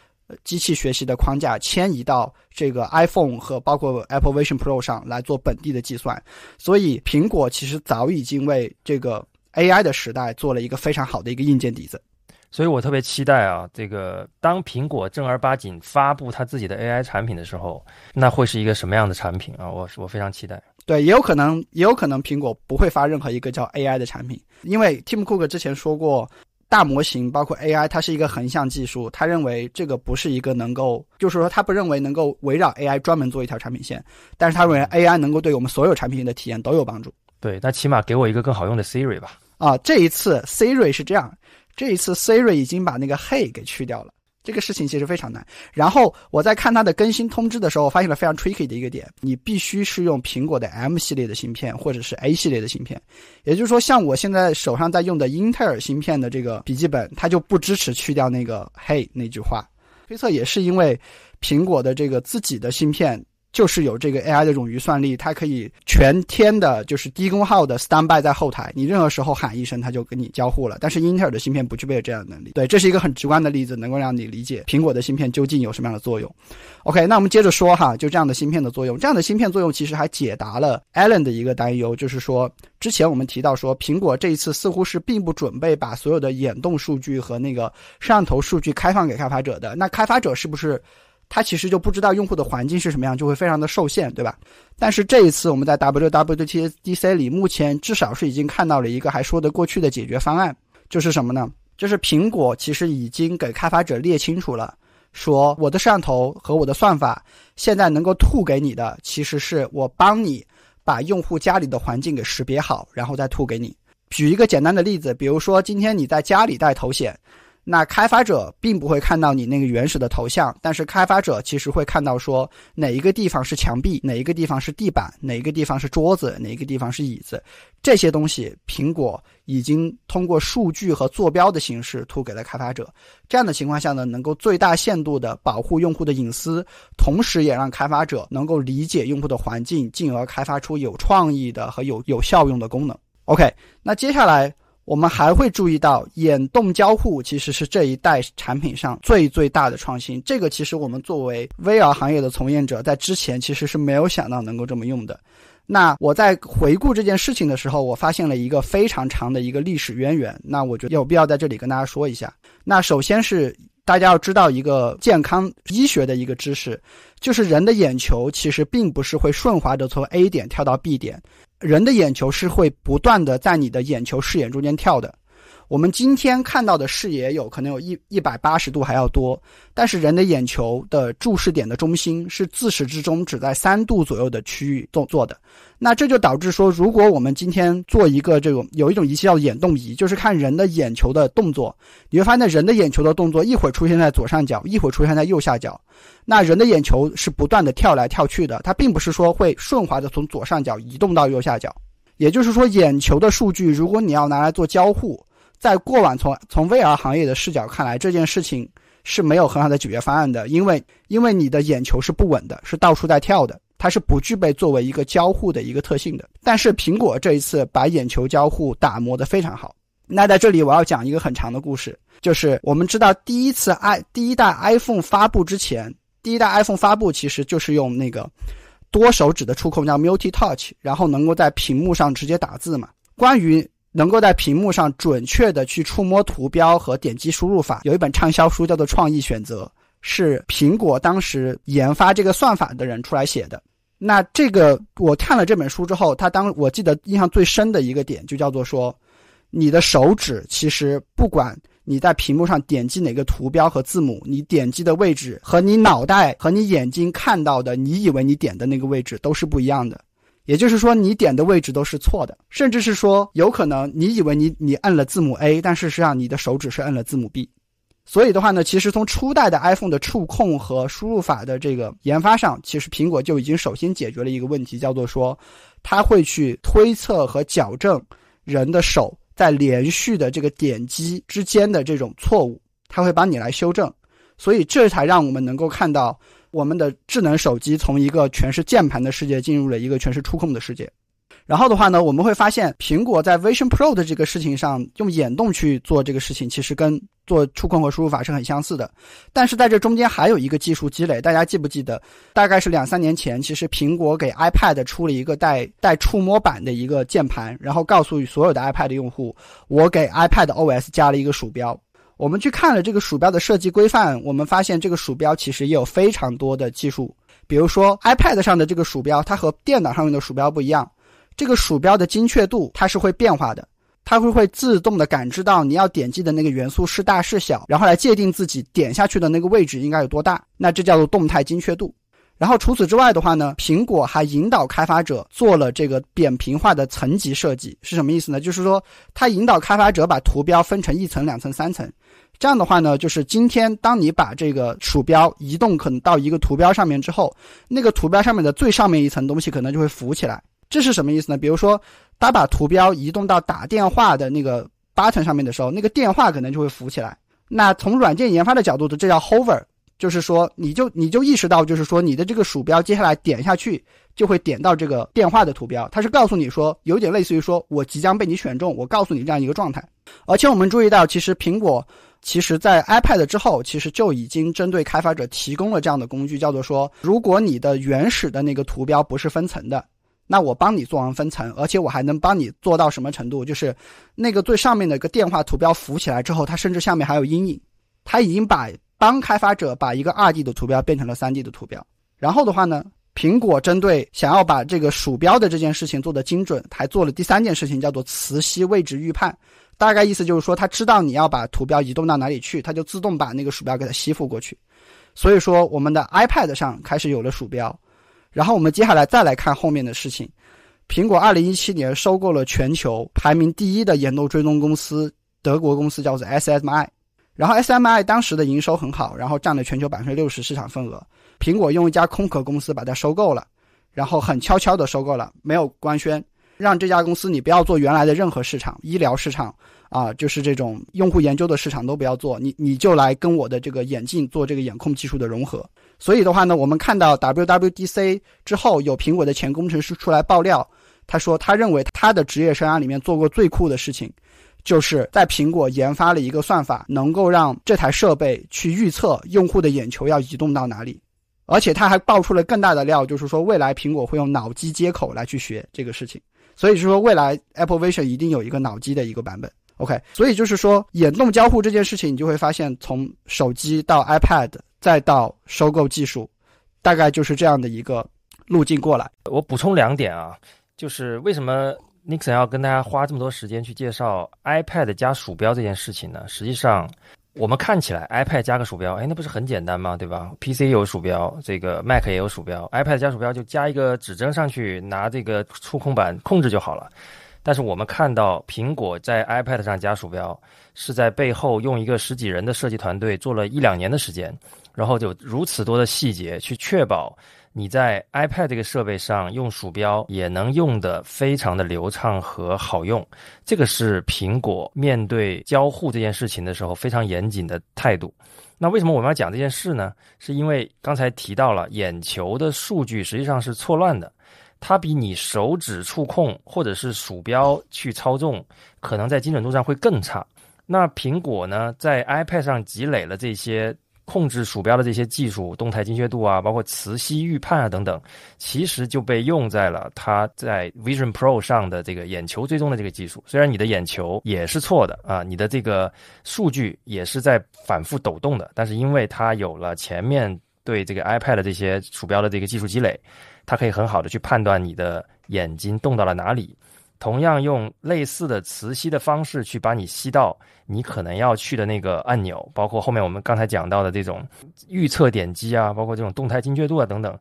机器学习的框架迁移到这个 iPhone 和包括 Apple Vision Pro 上来做本地的计算。所以苹果其实早已经为这个。AI 的时代做了一个非常好的一个硬件底子，所以我特别期待啊，这个当苹果正儿八经发布它自己的 AI 产品的时候，那会是一个什么样的产品啊？我我非常期待。对，也有可能，也有可能苹果不会发任何一个叫 AI 的产品，因为 Tim Cook 之前说过，大模型包括 AI，它是一个横向技术，他认为这个不是一个能够，就是说他不认为能够围绕 AI 专门做一条产品线，但是他认为 AI 能够对我们所有产品的体验都有帮助。对，那起码给我一个更好用的 Siri 吧。啊，这一次 Siri 是这样，这一次 Siri 已经把那个 Hey 给去掉了，这个事情其实非常难。然后我在看它的更新通知的时候，发现了非常 tricky 的一个点，你必须是用苹果的 M 系列的芯片或者是 A 系列的芯片，也就是说，像我现在手上在用的英特尔芯片的这个笔记本，它就不支持去掉那个 Hey 那句话。推测也是因为苹果的这个自己的芯片。就是有这个 AI 的冗余算力，它可以全天的，就是低功耗的 standby 在后台，你任何时候喊一声，它就跟你交互了。但是英特尔的芯片不具备这样的能力。对，这是一个很直观的例子，能够让你理解苹果的芯片究竟有什么样的作用。OK，那我们接着说哈，就这样的芯片的作用，这样的芯片作用其实还解答了 Allen 的一个担忧，就是说之前我们提到说，苹果这一次似乎是并不准备把所有的眼动数据和那个摄像头数据开放给开发者的。那开发者是不是？他其实就不知道用户的环境是什么样，就会非常的受限，对吧？但是这一次我们在 WWDC 里，目前至少是已经看到了一个还说得过去的解决方案，就是什么呢？就是苹果其实已经给开发者列清楚了，说我的摄像头和我的算法现在能够吐给你的，其实是我帮你把用户家里的环境给识别好，然后再吐给你。举一个简单的例子，比如说今天你在家里戴头显。那开发者并不会看到你那个原始的头像，但是开发者其实会看到说哪一个地方是墙壁，哪一个地方是地板，哪一个地方是桌子，哪一个地方是椅子，这些东西苹果已经通过数据和坐标的形式吐给了开发者。这样的情况下呢，能够最大限度的保护用户的隐私，同时也让开发者能够理解用户的环境，进而开发出有创意的和有有效用的功能。OK，那接下来。我们还会注意到眼动交互其实是这一代产品上最最大的创新。这个其实我们作为 VR 行业的从业者，在之前其实是没有想到能够这么用的。那我在回顾这件事情的时候，我发现了一个非常长的一个历史渊源。那我觉得有必要在这里跟大家说一下。那首先是大家要知道一个健康医学的一个知识，就是人的眼球其实并不是会顺滑的从 A 点跳到 B 点，人的眼球是会不断的在你的眼球视野中间跳的。我们今天看到的视野有可能有一一百八十度还要多，但是人的眼球的注视点的中心是自始至终只在三度左右的区域做做的。那这就导致说，如果我们今天做一个这种有一种仪器叫眼动仪，就是看人的眼球的动作，你会发现人的眼球的动作一会儿出现在左上角，一会儿出现在右下角。那人的眼球是不断的跳来跳去的，它并不是说会顺滑的从左上角移动到右下角。也就是说，眼球的数据，如果你要拿来做交互，在过往从从 VR 行业的视角看来，这件事情是没有很好的解决方案的，因为因为你的眼球是不稳的，是到处在跳的，它是不具备作为一个交互的一个特性的。但是苹果这一次把眼球交互打磨得非常好。那在这里我要讲一个很长的故事，就是我们知道第一次 i 第一代 iPhone 发布之前，第一代 iPhone 发布其实就是用那个多手指的触控叫 Multi Touch，然后能够在屏幕上直接打字嘛。关于能够在屏幕上准确的去触摸图标和点击输入法，有一本畅销书叫做《创意选择》，是苹果当时研发这个算法的人出来写的。那这个我看了这本书之后，他当我记得印象最深的一个点就叫做说，你的手指其实不管你在屏幕上点击哪个图标和字母，你点击的位置和你脑袋和你眼睛看到的，你以为你点的那个位置都是不一样的。也就是说，你点的位置都是错的，甚至是说，有可能你以为你你摁了字母 A，但事实上你的手指是摁了字母 B。所以的话呢，其实从初代的 iPhone 的触控和输入法的这个研发上，其实苹果就已经首先解决了一个问题，叫做说，它会去推测和矫正人的手在连续的这个点击之间的这种错误，它会帮你来修正。所以这才让我们能够看到。我们的智能手机从一个全是键盘的世界进入了一个全是触控的世界，然后的话呢，我们会发现苹果在 Vision Pro 的这个事情上用眼动去做这个事情，其实跟做触控和输入法是很相似的。但是在这中间还有一个技术积累，大家记不记得？大概是两三年前，其实苹果给 iPad 出了一个带带触摸板的一个键盘，然后告诉所有的 iPad 用户，我给 iPad OS 加了一个鼠标。我们去看了这个鼠标的设计规范，我们发现这个鼠标其实也有非常多的技术。比如说 iPad 上的这个鼠标，它和电脑上面的鼠标不一样。这个鼠标的精确度它是会变化的，它会会自动的感知到你要点击的那个元素是大是小，然后来界定自己点下去的那个位置应该有多大。那这叫做动态精确度。然后除此之外的话呢，苹果还引导开发者做了这个扁平化的层级设计，是什么意思呢？就是说它引导开发者把图标分成一层、两层、三层。这样的话呢，就是今天当你把这个鼠标移动可能到一个图标上面之后，那个图标上面的最上面一层东西可能就会浮起来。这是什么意思呢？比如说，当把图标移动到打电话的那个 button 上面的时候，那个电话可能就会浮起来。那从软件研发的角度的，这叫 hover，就是说你就你就意识到，就是说你的这个鼠标接下来点下去就会点到这个电话的图标，它是告诉你说，有点类似于说我即将被你选中，我告诉你这样一个状态。而且我们注意到，其实苹果。其实，在 iPad 之后，其实就已经针对开发者提供了这样的工具，叫做说，如果你的原始的那个图标不是分层的，那我帮你做完分层，而且我还能帮你做到什么程度？就是那个最上面的一个电话图标浮起来之后，它甚至下面还有阴影，它已经把帮开发者把一个二 D 的图标变成了三 D 的图标。然后的话呢，苹果针对想要把这个鼠标的这件事情做得精准，还做了第三件事情，叫做磁吸位置预判。大概意思就是说，他知道你要把图标移动到哪里去，他就自动把那个鼠标给它吸附过去。所以说，我们的 iPad 上开始有了鼠标。然后我们接下来再来看后面的事情。苹果2017年收购了全球排名第一的眼动追踪公司，德国公司叫做 SMI。然后 SMI 当时的营收很好，然后占了全球百分之六十市场份额。苹果用一家空壳公司把它收购了，然后很悄悄的收购了，没有官宣。让这家公司你不要做原来的任何市场，医疗市场啊，就是这种用户研究的市场都不要做，你你就来跟我的这个眼镜做这个眼控技术的融合。所以的话呢，我们看到 WWDC 之后，有苹果的前工程师出来爆料，他说他认为他的职业生涯里面做过最酷的事情，就是在苹果研发了一个算法，能够让这台设备去预测用户的眼球要移动到哪里，而且他还爆出了更大的料，就是说未来苹果会用脑机接口来去学这个事情，所以是说未来 Apple Vision 一定有一个脑机的一个版本。OK，所以就是说眼动交互这件事情，你就会发现从手机到 iPad 再到收购技术，大概就是这样的一个路径过来。我补充两点啊，就是为什么 Nixon 要跟大家花这么多时间去介绍 iPad 加鼠标这件事情呢？实际上，我们看起来 iPad 加个鼠标，哎，那不是很简单吗？对吧？PC 有鼠标，这个 Mac 也有鼠标，iPad 加鼠标就加一个指针上去，拿这个触控板控制就好了。但是我们看到，苹果在 iPad 上加鼠标，是在背后用一个十几人的设计团队做了一两年的时间，然后就如此多的细节去确保你在 iPad 这个设备上用鼠标也能用得非常的流畅和好用。这个是苹果面对交互这件事情的时候非常严谨的态度。那为什么我们要讲这件事呢？是因为刚才提到了眼球的数据实际上是错乱的。它比你手指触控或者是鼠标去操纵，可能在精准度上会更差。那苹果呢，在 iPad 上积累了这些控制鼠标的这些技术，动态精确度啊，包括磁吸预判啊等等，其实就被用在了它在 Vision Pro 上的这个眼球追踪的这个技术。虽然你的眼球也是错的啊，你的这个数据也是在反复抖动的，但是因为它有了前面对这个 iPad 这些鼠标的这个技术积累。它可以很好的去判断你的眼睛动到了哪里，同样用类似的磁吸的方式去把你吸到你可能要去的那个按钮，包括后面我们刚才讲到的这种预测点击啊，包括这种动态精确度啊等等，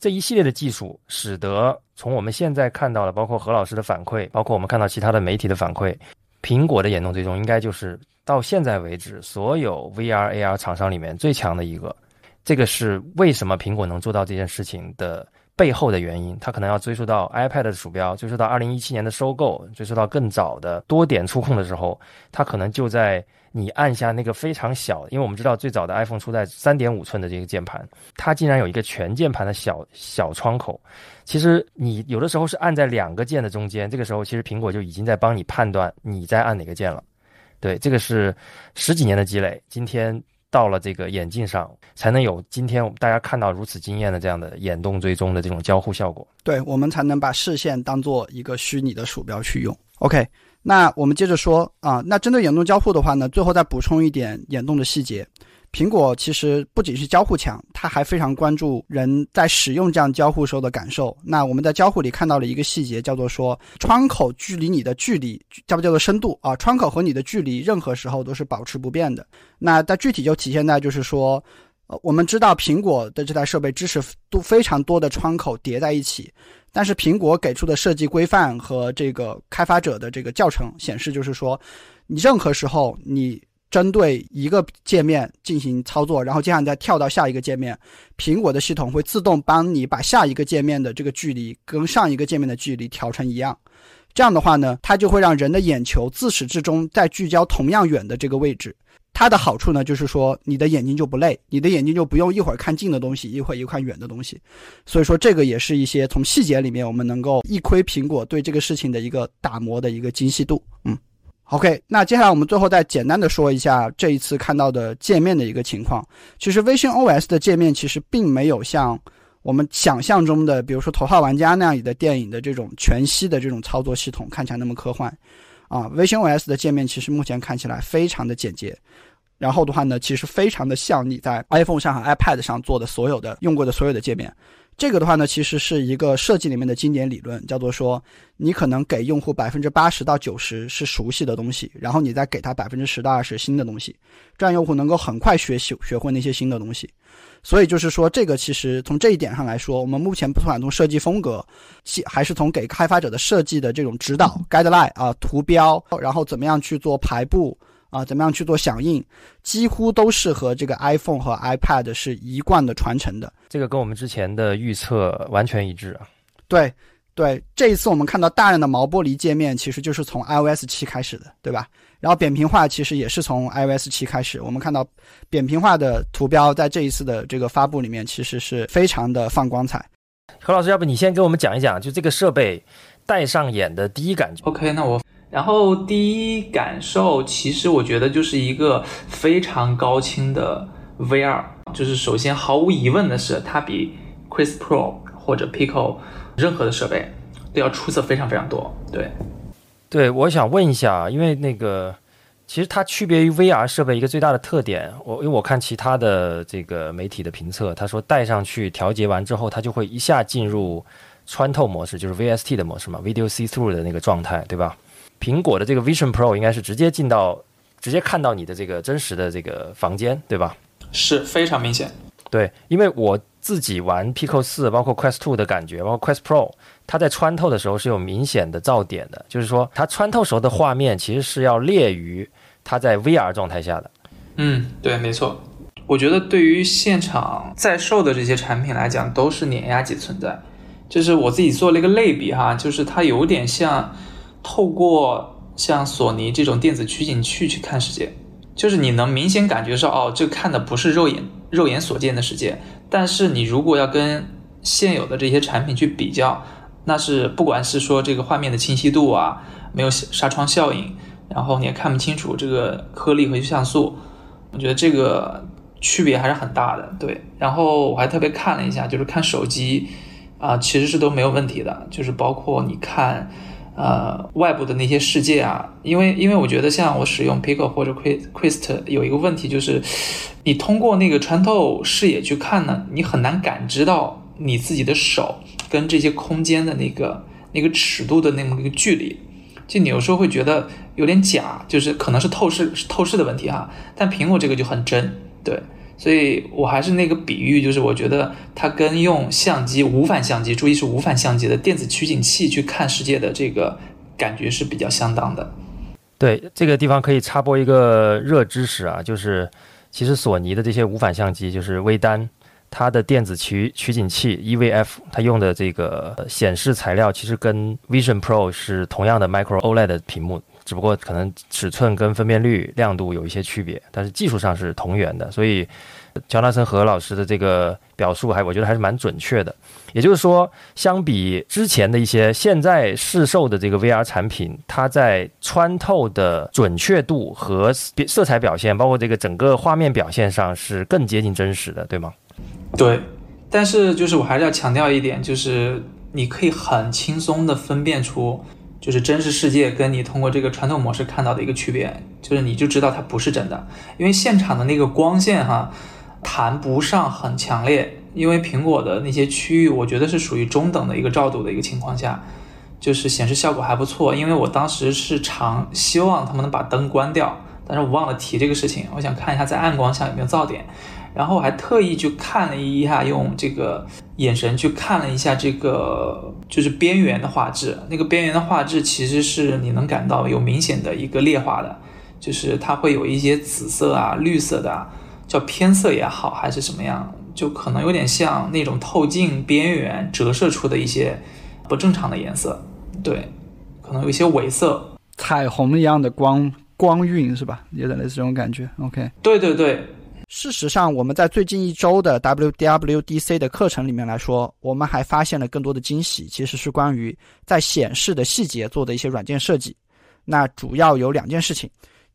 这一系列的技术，使得从我们现在看到的，包括何老师的反馈，包括我们看到其他的媒体的反馈，苹果的眼动追踪应该就是到现在为止所有 VR AR 厂商里面最强的一个。这个是为什么苹果能做到这件事情的。背后的原因，它可能要追溯到 iPad 的鼠标，追溯到二零一七年的收购，追溯到更早的多点触控的时候，它可能就在你按下那个非常小，因为我们知道最早的 iPhone 出在三点五寸的这个键盘，它竟然有一个全键盘的小小窗口。其实你有的时候是按在两个键的中间，这个时候其实苹果就已经在帮你判断你在按哪个键了。对，这个是十几年的积累，今天。到了这个眼镜上，才能有今天我们大家看到如此惊艳的这样的眼动追踪的这种交互效果。对，我们才能把视线当做一个虚拟的鼠标去用。OK，那我们接着说啊，那针对眼动交互的话呢，最后再补充一点眼动的细节。苹果其实不仅是交互强，它还非常关注人在使用这样交互时候的感受。那我们在交互里看到了一个细节，叫做说窗口距离你的距离叫不叫做深度啊？窗口和你的距离任何时候都是保持不变的。那它具体就体现在就是说，呃，我们知道苹果的这台设备支持都非常多的窗口叠在一起，但是苹果给出的设计规范和这个开发者的这个教程显示，就是说你任何时候你。针对一个界面进行操作，然后接下来再跳到下一个界面，苹果的系统会自动帮你把下一个界面的这个距离跟上一个界面的距离调成一样。这样的话呢，它就会让人的眼球自始至终在聚焦同样远的这个位置。它的好处呢，就是说你的眼睛就不累，你的眼睛就不用一会儿看近的东西，一会儿一看远的东西。所以说，这个也是一些从细节里面我们能够一窥苹果对这个事情的一个打磨的一个精细度。嗯。OK，那接下来我们最后再简单的说一下这一次看到的界面的一个情况。其实 Vision OS 的界面其实并没有像我们想象中的，比如说《头号玩家》那样的电影的这种全息的这种操作系统看起来那么科幻。啊，Vision OS 的界面其实目前看起来非常的简洁，然后的话呢，其实非常的像你在 iPhone 上和 iPad 上做的所有的用过的所有的界面。这个的话呢，其实是一个设计里面的经典理论，叫做说，你可能给用户百分之八十到九十是熟悉的东西，然后你再给他百分之十到二十新的东西，这样用户能够很快学习学会那些新的东西。所以就是说，这个其实从这一点上来说，我们目前不管从设计风格，还是从给开发者的设计的这种指导 guideline 啊图标，然后怎么样去做排布。啊，怎么样去做响应，几乎都是和这个 iPhone 和 iPad 是一贯的传承的。这个跟我们之前的预测完全一致啊。对，对，这一次我们看到大量的毛玻璃界面，其实就是从 iOS 七开始的，对吧？然后扁平化其实也是从 iOS 七开始。我们看到扁平化的图标在这一次的这个发布里面，其实是非常的放光彩。何老师，要不你先给我们讲一讲，就这个设备戴上眼的第一感觉？OK，那我。然后第一感受，其实我觉得就是一个非常高清的 VR，就是首先毫无疑问的是，它比 Quest Pro 或者 Pico 任何的设备都要出色非常非常多。对，对，我想问一下，因为那个其实它区别于 VR 设备一个最大的特点，我因为我看其他的这个媒体的评测，他说戴上去调节完之后，它就会一下进入穿透模式，就是 VST 的模式嘛，Video See Through 的那个状态，对吧？苹果的这个 Vision Pro 应该是直接进到，直接看到你的这个真实的这个房间，对吧？是非常明显。对，因为我自己玩 Pico 四，包括 Quest Two 的感觉，包括 Quest Pro，它在穿透的时候是有明显的噪点的，就是说它穿透时候的画面其实是要劣于它在 VR 状态下的。嗯，对，没错。我觉得对于现场在售的这些产品来讲，都是碾压级存在。就是我自己做了一个类比哈，就是它有点像。透过像索尼这种电子取景器去看世界，就是你能明显感觉到，哦，这看的不是肉眼肉眼所见的世界。但是你如果要跟现有的这些产品去比较，那是不管是说这个画面的清晰度啊，没有纱窗效应，然后你也看不清楚这个颗粒和像素，我觉得这个区别还是很大的。对，然后我还特别看了一下，就是看手机啊，其实是都没有问题的，就是包括你看。呃，外部的那些世界啊，因为因为我觉得像我使用 Pico 或者 Quest 有一个问题就是，你通过那个穿透视野去看呢，你很难感知到你自己的手跟这些空间的那个那个尺度的那么一个距离，就你有时候会觉得有点假，就是可能是透视透视的问题哈，但苹果这个就很真，对。所以我还是那个比喻，就是我觉得它跟用相机无反相机，注意是无反相机的电子取景器去看世界的这个感觉是比较相当的。对，这个地方可以插播一个热知识啊，就是其实索尼的这些无反相机，就是微单，它的电子取取景器 EVF，它用的这个显示材料其实跟 Vision Pro 是同样的 Micro OLED 的屏幕。只不过可能尺寸跟分辨率、亮度有一些区别，但是技术上是同源的。所以，乔纳森何老师的这个表述还我觉得还是蛮准确的。也就是说，相比之前的一些现在市售的这个 VR 产品，它在穿透的准确度和色彩表现，包括这个整个画面表现上是更接近真实的，对吗？对。但是就是我还是要强调一点，就是你可以很轻松的分辨出。就是真实世界跟你通过这个传统模式看到的一个区别，就是你就知道它不是真的，因为现场的那个光线哈，谈不上很强烈，因为苹果的那些区域，我觉得是属于中等的一个照度的一个情况下，就是显示效果还不错。因为我当时是常希望他们能把灯关掉，但是我忘了提这个事情，我想看一下在暗光下有没有噪点。然后我还特意去看了一下，用这个眼神去看了一下这个就是边缘的画质。那个边缘的画质其实是你能感到有明显的一个劣化的，就是它会有一些紫色啊、绿色的，叫偏色也好还是什么样，就可能有点像那种透镜边缘折射出的一些不正常的颜色。对，可能有一些伪色，彩虹一样的光光晕是吧？有点类似这种感觉。OK，对对对。事实上，我们在最近一周的 WWDC 的课程里面来说，我们还发现了更多的惊喜，其实是关于在显示的细节做的一些软件设计。那主要有两件事情。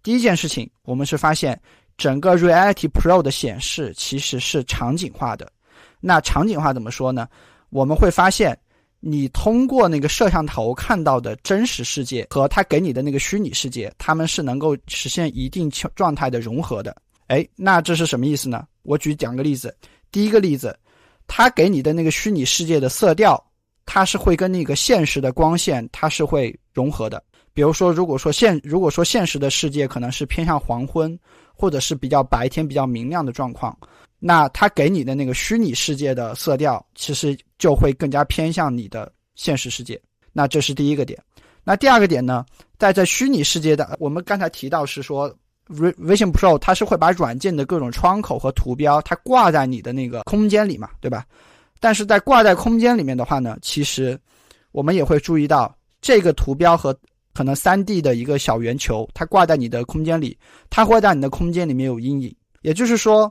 第一件事情，我们是发现整个 Reality Pro 的显示其实是场景化的。那场景化怎么说呢？我们会发现，你通过那个摄像头看到的真实世界和它给你的那个虚拟世界，它们是能够实现一定状态的融合的。哎，那这是什么意思呢？我举两个例子。第一个例子，它给你的那个虚拟世界的色调，它是会跟那个现实的光线，它是会融合的。比如说，如果说现如果说现实的世界可能是偏向黄昏，或者是比较白天比较明亮的状况，那它给你的那个虚拟世界的色调，其实就会更加偏向你的现实世界。那这是第一个点。那第二个点呢，在这虚拟世界的，我们刚才提到是说。Vision Pro 它是会把软件的各种窗口和图标，它挂在你的那个空间里嘛，对吧？但是在挂在空间里面的话呢，其实我们也会注意到这个图标和可能 3D 的一个小圆球，它挂在你的空间里，它会在你的空间里面有阴影。也就是说，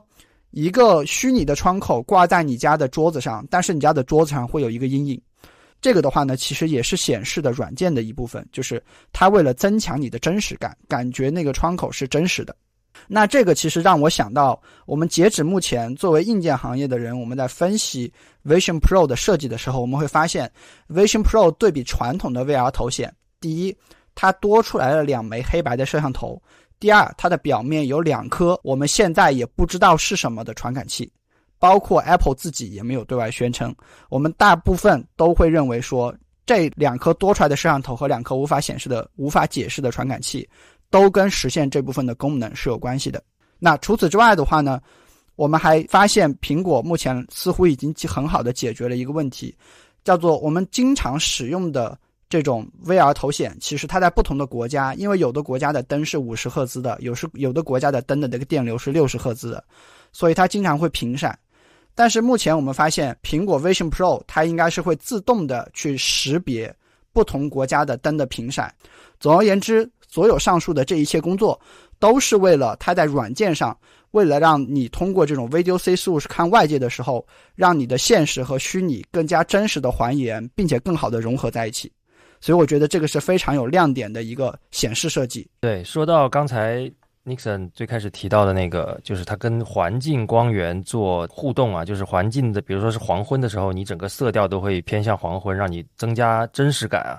一个虚拟的窗口挂在你家的桌子上，但是你家的桌子上会有一个阴影。这个的话呢，其实也是显示的软件的一部分，就是它为了增强你的真实感，感觉那个窗口是真实的。那这个其实让我想到，我们截止目前作为硬件行业的人，我们在分析 Vision Pro 的设计的时候，我们会发现 Vision Pro 对比传统的 VR 头显，第一，它多出来了两枚黑白的摄像头；第二，它的表面有两颗我们现在也不知道是什么的传感器。包括 Apple 自己也没有对外宣称，我们大部分都会认为说，这两颗多出来的摄像头和两颗无法显示的、无法解释的传感器，都跟实现这部分的功能是有关系的。那除此之外的话呢，我们还发现苹果目前似乎已经很好的解决了一个问题，叫做我们经常使用的这种 VR 头显，其实它在不同的国家，因为有的国家的灯是五十赫兹的，有时有的国家的灯的那个电流是六十赫兹的，所以它经常会频闪。但是目前我们发现，苹果 Vision Pro 它应该是会自动的去识别不同国家的灯的频闪。总而言之，所有上述的这一切工作，都是为了它在软件上，为了让你通过这种 VDC 速看外界的时候，让你的现实和虚拟更加真实的还原，并且更好的融合在一起。所以我觉得这个是非常有亮点的一个显示设计。对，说到刚才。Nixon 最开始提到的那个，就是它跟环境光源做互动啊，就是环境的，比如说是黄昏的时候，你整个色调都会偏向黄昏，让你增加真实感啊。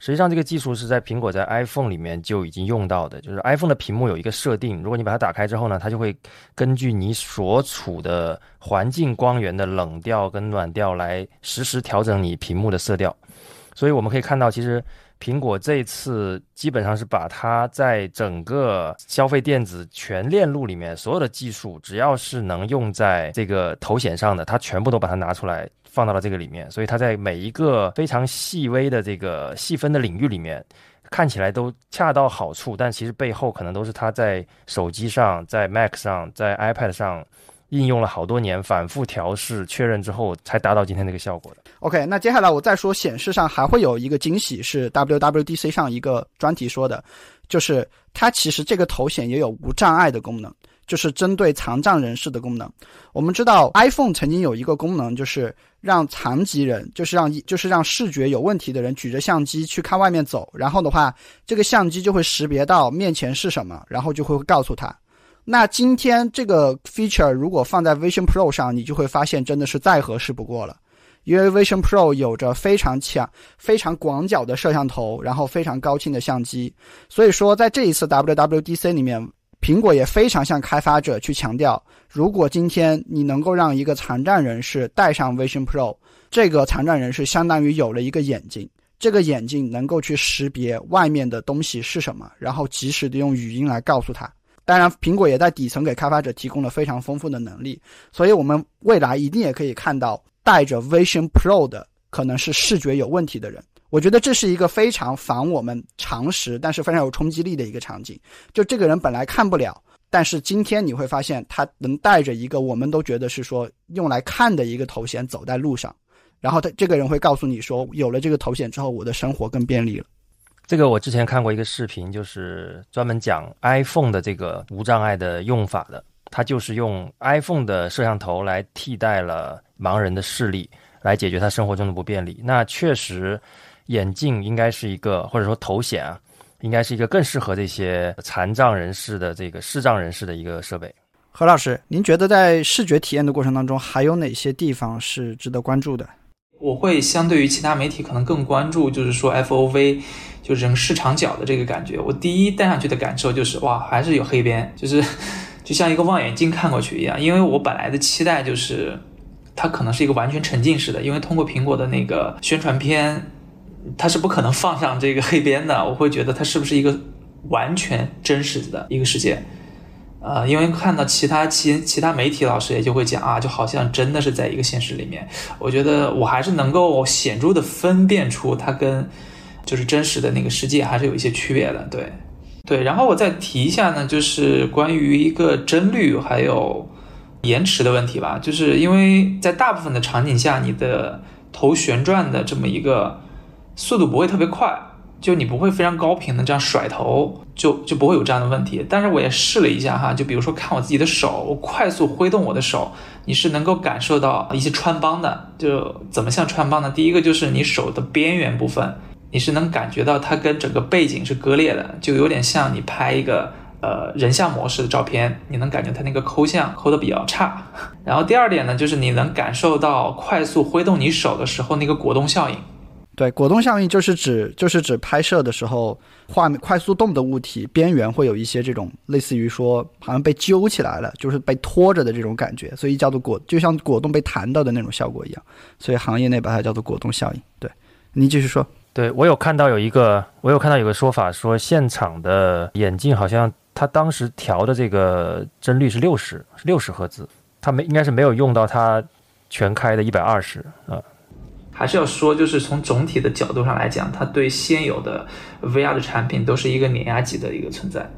实际上，这个技术是在苹果在 iPhone 里面就已经用到的，就是 iPhone 的屏幕有一个设定，如果你把它打开之后呢，它就会根据你所处的环境光源的冷调跟暖调来实时调整你屏幕的色调。所以我们可以看到，其实。苹果这次基本上是把它在整个消费电子全链路里面所有的技术，只要是能用在这个头显上的，它全部都把它拿出来放到了这个里面。所以它在每一个非常细微的这个细分的领域里面，看起来都恰到好处，但其实背后可能都是它在手机上、在 Mac 上、在 iPad 上。应用了好多年，反复调试确认之后，才达到今天这个效果的。OK，那接下来我再说显示上还会有一个惊喜，是 WWDC 上一个专题说的，就是它其实这个头显也有无障碍的功能，就是针对残障人士的功能。我们知道 iPhone 曾经有一个功能，就是让残疾人，就是让就是让视觉有问题的人举着相机去看外面走，然后的话，这个相机就会识别到面前是什么，然后就会告诉他。那今天这个 feature 如果放在 Vision Pro 上，你就会发现真的是再合适不过了，因为 Vision Pro 有着非常强、非常广角的摄像头，然后非常高清的相机。所以说，在这一次 WWDC 里面，苹果也非常向开发者去强调，如果今天你能够让一个残障人士戴上 Vision Pro，这个残障人士相当于有了一个眼睛，这个眼睛能够去识别外面的东西是什么，然后及时的用语音来告诉他。当然，苹果也在底层给开发者提供了非常丰富的能力，所以我们未来一定也可以看到带着 Vision Pro 的可能是视觉有问题的人。我觉得这是一个非常反我们常识，但是非常有冲击力的一个场景。就这个人本来看不了，但是今天你会发现他能带着一个我们都觉得是说用来看的一个头显走在路上，然后他这个人会告诉你说，有了这个头显之后，我的生活更便利了。这个我之前看过一个视频，就是专门讲 iPhone 的这个无障碍的用法的。它就是用 iPhone 的摄像头来替代了盲人的视力，来解决他生活中的不便利。那确实，眼镜应该是一个，或者说头显啊，应该是一个更适合这些残障人士的这个视障人士的一个设备。何老师，您觉得在视觉体验的过程当中，还有哪些地方是值得关注的？我会相对于其他媒体可能更关注，就是说 FOV。就人视场角的这个感觉，我第一戴上去的感受就是哇，还是有黑边，就是就像一个望远镜看过去一样。因为我本来的期待就是它可能是一个完全沉浸式的，因为通过苹果的那个宣传片，它是不可能放上这个黑边的。我会觉得它是不是一个完全真实的一个世界？呃，因为看到其他其其他媒体老师也就会讲啊，就好像真的是在一个现实里面。我觉得我还是能够显著的分辨出它跟。就是真实的那个世界还是有一些区别的，对，对。然后我再提一下呢，就是关于一个帧率还有延迟的问题吧。就是因为在大部分的场景下，你的头旋转的这么一个速度不会特别快，就你不会非常高频的这样甩头，就就不会有这样的问题。但是我也试了一下哈，就比如说看我自己的手，我快速挥动我的手，你是能够感受到一些穿帮的。就怎么像穿帮呢？第一个就是你手的边缘部分，你是能感觉到它跟整个背景是割裂的，就有点像你拍一个呃人像模式的照片，你能感觉它那个抠像抠的比较差。然后第二点呢，就是你能感受到快速挥动你手的时候那个果冻效应。对，果冻效应就是指就是指拍摄的时候，画面快速动的物体边缘会有一些这种类似于说好像被揪起来了，就是被拖着的这种感觉，所以叫做果，就像果冻被弹到的那种效果一样，所以行业内把它叫做果冻效应。对，你继续说。对我有看到有一个，我有看到有个说法说，现场的眼镜好像他当时调的这个帧率是六十，是六十赫兹，他没应该是没有用到它全开的一百二十啊。还是要说，就是从总体的角度上来讲，它对现有的 VR 的产品都是一个碾压级的一个存在。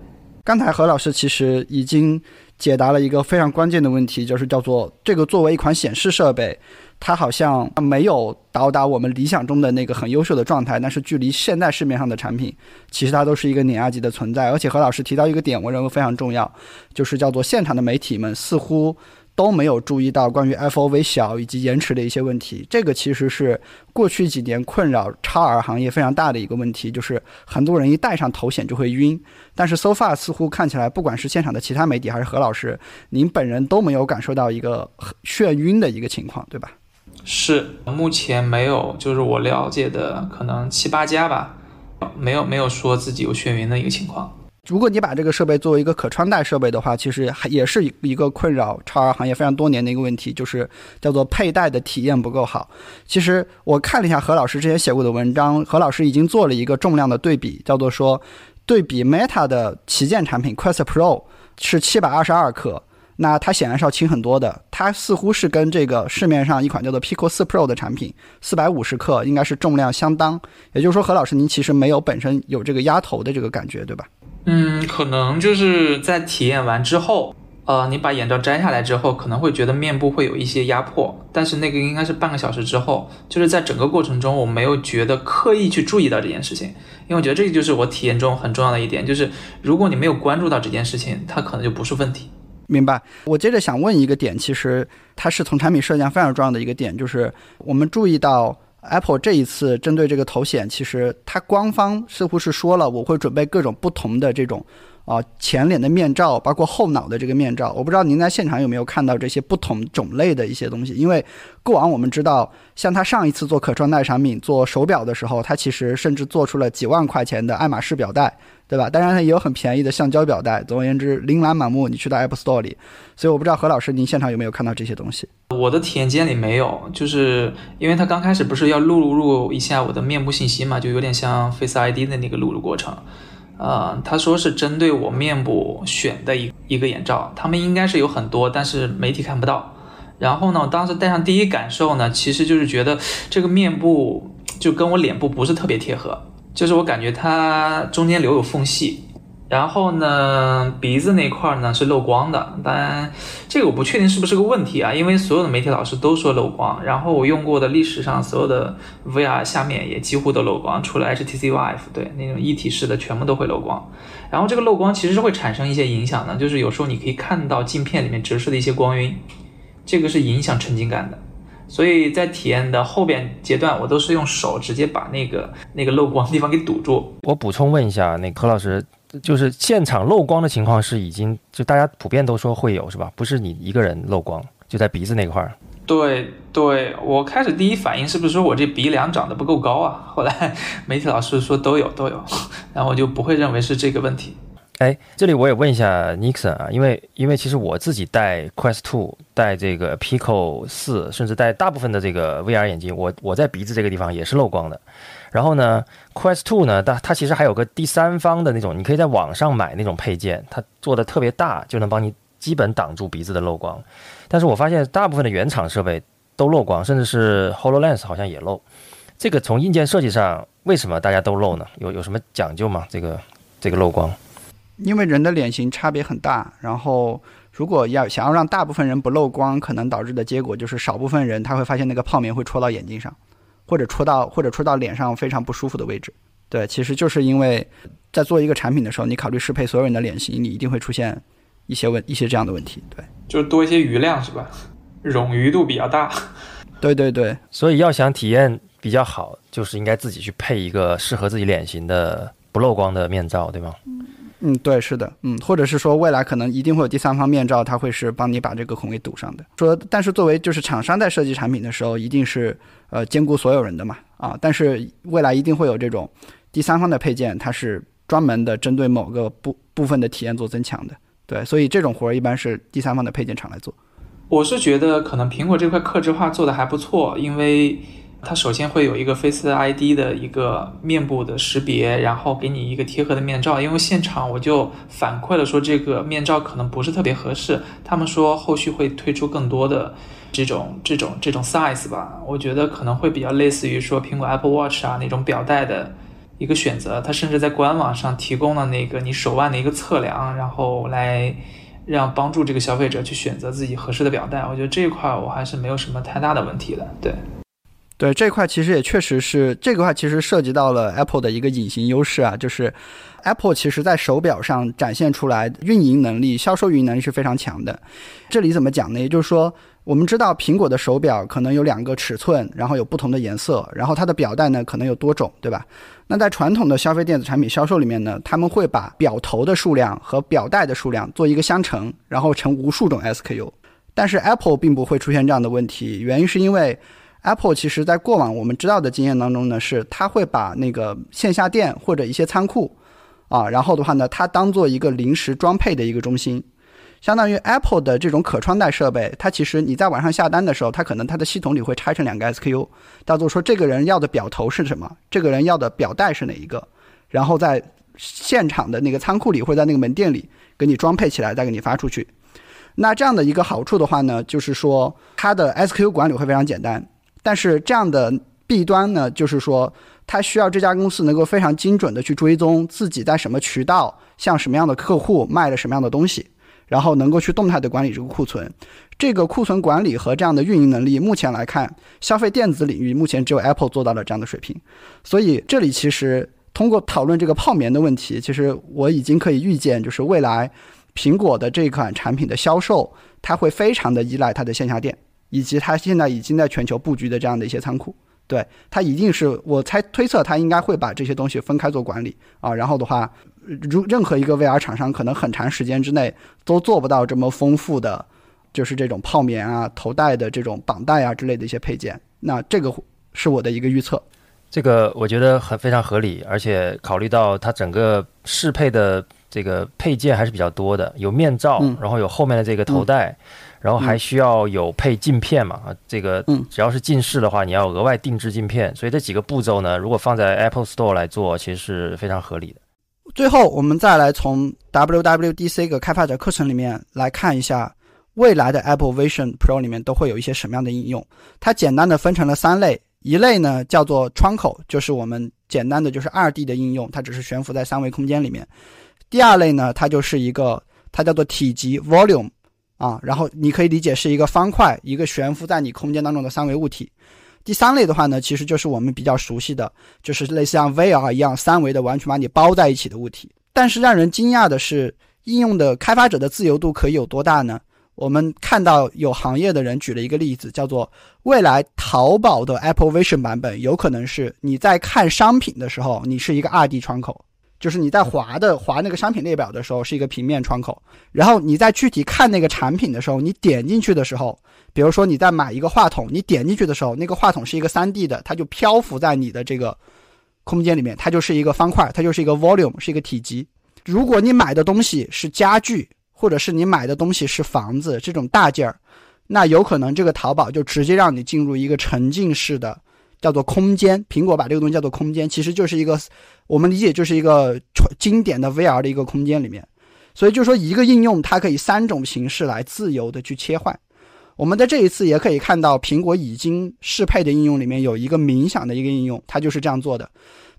刚才何老师其实已经解答了一个非常关键的问题，就是叫做这个作为一款显示设备，它好像没有到达我们理想中的那个很优秀的状态，但是距离现在市面上的产品，其实它都是一个碾压级的存在。而且何老师提到一个点，我认为非常重要，就是叫做现场的媒体们似乎。都没有注意到关于 FOV 小以及延迟的一些问题，这个其实是过去几年困扰超耳行业非常大的一个问题，就是很多人一戴上头显就会晕。但是 so far 似乎看起来，不管是现场的其他媒体还是何老师，您本人都没有感受到一个眩晕的一个情况，对吧？是，目前没有，就是我了解的可能七八家吧，没有没有说自己有眩晕的一个情况。如果你把这个设备作为一个可穿戴设备的话，其实还也是一个困扰超耳行业非常多年的一个问题，就是叫做佩戴的体验不够好。其实我看了一下何老师之前写过的文章，何老师已经做了一个重量的对比，叫做说对比 Meta 的旗舰产品 Quest Pro 是七百二十二克。那它显然是要轻很多的，它似乎是跟这个市面上一款叫做 Pico 四 Pro 的产品，四百五十克应该是重量相当。也就是说，何老师您其实没有本身有这个压头的这个感觉，对吧？嗯，可能就是在体验完之后，呃，你把眼罩摘下来之后，可能会觉得面部会有一些压迫，但是那个应该是半个小时之后，就是在整个过程中我没有觉得刻意去注意到这件事情，因为我觉得这就是我体验中很重要的一点，就是如果你没有关注到这件事情，它可能就不是问题。明白。我接着想问一个点，其实它是从产品设计上非常重要的一个点，就是我们注意到 Apple 这一次针对这个头显，其实它官方似乎是说了，我会准备各种不同的这种。啊，前脸的面罩，包括后脑的这个面罩，我不知道您在现场有没有看到这些不同种类的一些东西。因为过往我们知道，像它上一次做可穿戴产品做手表的时候，它其实甚至做出了几万块钱的爱马仕表带，对吧？当然，它也有很便宜的橡胶表带。总而言之，琳琅满目。你去到 App Store 里，所以我不知道何老师您现场有没有看到这些东西。我的体验间里没有，就是因为他刚开始不是要录入一下我的面部信息嘛，就有点像 Face ID 的那个录入过程。呃，他说是针对我面部选的一一个眼罩，他们应该是有很多，但是媒体看不到。然后呢，我当时戴上第一感受呢，其实就是觉得这个面部就跟我脸部不是特别贴合，就是我感觉它中间留有缝隙。然后呢，鼻子那块呢是漏光的，当然这个我不确定是不是个问题啊，因为所有的媒体老师都说漏光。然后我用过的历史上所有的 VR 下面也几乎都漏光，除了 HTC Vive，对那种一体式的全部都会漏光。然后这个漏光其实是会产生一些影响的，就是有时候你可以看到镜片里面折射的一些光晕，这个是影响沉浸感的。所以在体验的后边阶段，我都是用手直接把那个那个漏光的地方给堵住。我补充问一下，那何老师。就是现场漏光的情况是已经就大家普遍都说会有是吧？不是你一个人漏光，就在鼻子那块儿。对对，我开始第一反应是不是说我这鼻梁长得不够高啊？后来 媒体老师说都有都有，然后我就不会认为是这个问题。哎，这里我也问一下 Nixon 啊，因为因为其实我自己戴 Quest Two、戴这个 Pico 四，甚至戴大部分的这个 VR 眼镜，我我在鼻子这个地方也是漏光的。然后呢，Quest Two 呢，它它其实还有个第三方的那种，你可以在网上买那种配件，它做的特别大，就能帮你基本挡住鼻子的漏光。但是我发现大部分的原厂设备都漏光，甚至是 Hololens 好像也漏。这个从硬件设计上，为什么大家都漏呢？有有什么讲究吗？这个这个漏光？因为人的脸型差别很大，然后如果要想要让大部分人不漏光，可能导致的结果就是少部分人他会发现那个泡棉会戳到眼睛上。或者戳到或者戳到脸上非常不舒服的位置，对，其实就是因为在做一个产品的时候，你考虑适配所有人的脸型，你一定会出现一些问一些这样的问题。对，就是多一些余量是吧？冗余度比较大。对对对，所以要想体验比较好，就是应该自己去配一个适合自己脸型的不漏光的面罩，对吗？嗯，嗯对，是的，嗯，或者是说未来可能一定会有第三方面罩，它会是帮你把这个孔给堵上的。说，但是作为就是厂商在设计产品的时候，一定是呃兼顾所有人的嘛，啊，但是未来一定会有这种第三方的配件，它是专门的针对某个部部分的体验做增强的。对，所以这种活儿一般是第三方的配件厂来做。我是觉得可能苹果这块克制化做的还不错，因为它首先会有一个 Face ID 的一个面部的识别，然后给你一个贴合的面罩。因为现场我就反馈了说这个面罩可能不是特别合适，他们说后续会推出更多的这种这种这种 size 吧。我觉得可能会比较类似于说苹果 Apple Watch 啊那种表带的一个选择，它甚至在官网上提供了那个你手腕的一个测量，然后来。让帮助这个消费者去选择自己合适的表带，我觉得这一块我还是没有什么太大的问题的。对，对这块其实也确实是这个话，其实涉及到了 Apple 的一个隐形优势啊，就是 Apple 其实在手表上展现出来运营能力、销售运营能力是非常强的。这里怎么讲呢？也就是说。我们知道苹果的手表可能有两个尺寸，然后有不同的颜色，然后它的表带呢可能有多种，对吧？那在传统的消费电子产品销售里面呢，他们会把表头的数量和表带的数量做一个相乘，然后乘无数种 SKU。但是 Apple 并不会出现这样的问题，原因是因为 Apple 其实在过往我们知道的经验当中呢，是它会把那个线下店或者一些仓库啊，然后的话呢，它当做一个临时装配的一个中心。相当于 Apple 的这种可穿戴设备，它其实你在网上下单的时候，它可能它的系统里会拆成两个 SKU，叫做说这个人要的表头是什么，这个人要的表带是哪一个，然后在现场的那个仓库里或者在那个门店里给你装配起来，再给你发出去。那这样的一个好处的话呢，就是说它的 SKU 管理会非常简单，但是这样的弊端呢，就是说它需要这家公司能够非常精准的去追踪自己在什么渠道向什么样的客户卖了什么样的东西。然后能够去动态的管理这个库存，这个库存管理和这样的运营能力，目前来看，消费电子领域目前只有 Apple 做到了这样的水平。所以这里其实通过讨论这个泡棉的问题，其实我已经可以预见，就是未来苹果的这款产品的销售，它会非常的依赖它的线下店，以及它现在已经在全球布局的这样的一些仓库。对它一定是我猜推测，它应该会把这些东西分开做管理啊。然后的话。如任何一个 VR 厂商，可能很长时间之内都做不到这么丰富的，就是这种泡棉啊、头戴的这种绑带啊之类的一些配件。那这个是我的一个预测。这个我觉得很非常合理，而且考虑到它整个适配的这个配件还是比较多的，有面罩，然后有后面的这个头戴，然后还需要有配镜片嘛啊，这个只要是近视的话，你要额外定制镜片，所以这几个步骤呢，如果放在 Apple Store 来做，其实是非常合理的。最后，我们再来从 WWDC 个开发者课程里面来看一下未来的 Apple Vision Pro 里面都会有一些什么样的应用。它简单的分成了三类，一类呢叫做窗口，就是我们简单的就是二 D 的应用，它只是悬浮在三维空间里面。第二类呢，它就是一个它叫做体积 Volume 啊，然后你可以理解是一个方块，一个悬浮在你空间当中的三维物体。第三类的话呢，其实就是我们比较熟悉的，就是类似像 VR 一样三维的，完全把你包在一起的物体。但是让人惊讶的是，应用的开发者的自由度可以有多大呢？我们看到有行业的人举了一个例子，叫做未来淘宝的 Apple Vision 版本，有可能是你在看商品的时候，你是一个二 D 窗口。就是你在划的划那个商品列表的时候是一个平面窗口，然后你在具体看那个产品的时候，你点进去的时候，比如说你在买一个话筒，你点进去的时候，那个话筒是一个 3D 的，它就漂浮在你的这个空间里面，它就是一个方块，它就是一个 volume，是一个体积。如果你买的东西是家具，或者是你买的东西是房子这种大件儿，那有可能这个淘宝就直接让你进入一个沉浸式的。叫做空间，苹果把这个东西叫做空间，其实就是一个我们理解就是一个经典的 VR 的一个空间里面。所以就说一个应用它可以三种形式来自由的去切换。我们在这一次也可以看到，苹果已经适配的应用里面有一个冥想的一个应用，它就是这样做的。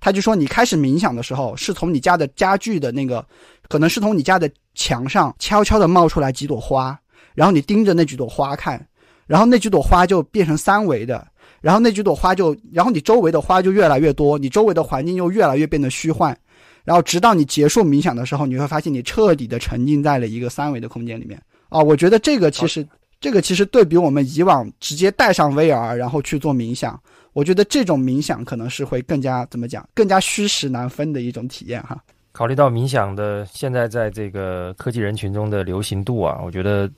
它就说你开始冥想的时候，是从你家的家具的那个，可能是从你家的墙上悄悄的冒出来几朵花，然后你盯着那几朵花看，然后那几朵花就变成三维的。然后那几朵花就，然后你周围的花就越来越多，你周围的环境又越来越变得虚幻，然后直到你结束冥想的时候，你会发现你彻底的沉浸在了一个三维的空间里面啊！我觉得这个其实，这个其实对比我们以往直接带上 VR 然后去做冥想，我觉得这种冥想可能是会更加怎么讲，更加虚实难分的一种体验哈。考虑到冥想的现在在这个科技人群中的流行度啊，我觉得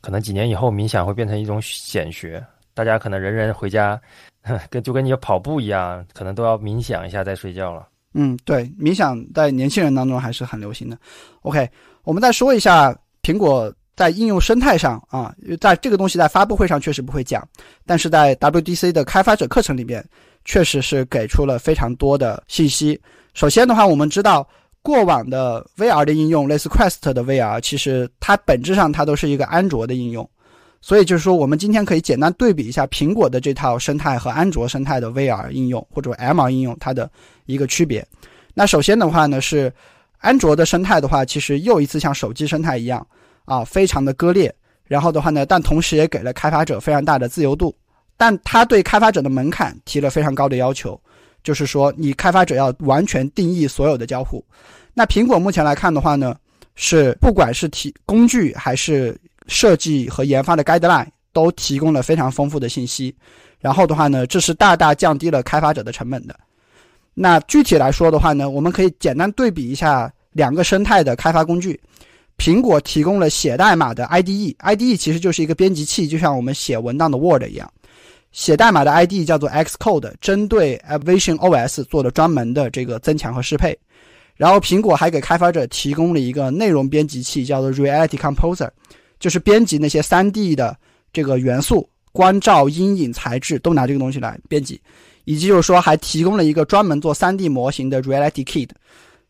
可能几年以后冥想会变成一种显学，大家可能人人回家，跟就跟你跑步一样，可能都要冥想一下再睡觉了。嗯，对，冥想在年轻人当中还是很流行的。OK，我们再说一下苹果在应用生态上啊，在这个东西在发布会上确实不会讲，但是在 WDC 的开发者课程里面，确实是给出了非常多的信息。首先的话，我们知道。过往的 VR 的应用，类似 Quest 的 VR，其实它本质上它都是一个安卓的应用，所以就是说，我们今天可以简单对比一下苹果的这套生态和安卓生态的 VR 应用或者 MR 应用它的一个区别。那首先的话呢，是安卓的生态的话，其实又一次像手机生态一样啊，非常的割裂。然后的话呢，但同时也给了开发者非常大的自由度，但它对开发者的门槛提了非常高的要求，就是说你开发者要完全定义所有的交互。那苹果目前来看的话呢，是不管是提工具还是设计和研发的 guideline，都提供了非常丰富的信息。然后的话呢，这是大大降低了开发者的成本的。那具体来说的话呢，我们可以简单对比一下两个生态的开发工具。苹果提供了写代码的 IDE，IDE 其实就是一个编辑器，就像我们写文档的 Word 一样。写代码的 IDE 叫做 Xcode，针对 Vision OS 做了专门的这个增强和适配。然后苹果还给开发者提供了一个内容编辑器，叫做 Reality Composer，就是编辑那些 3D 的这个元素、光照、阴影、材质，都拿这个东西来编辑。以及就是说，还提供了一个专门做 3D 模型的 Reality Kit。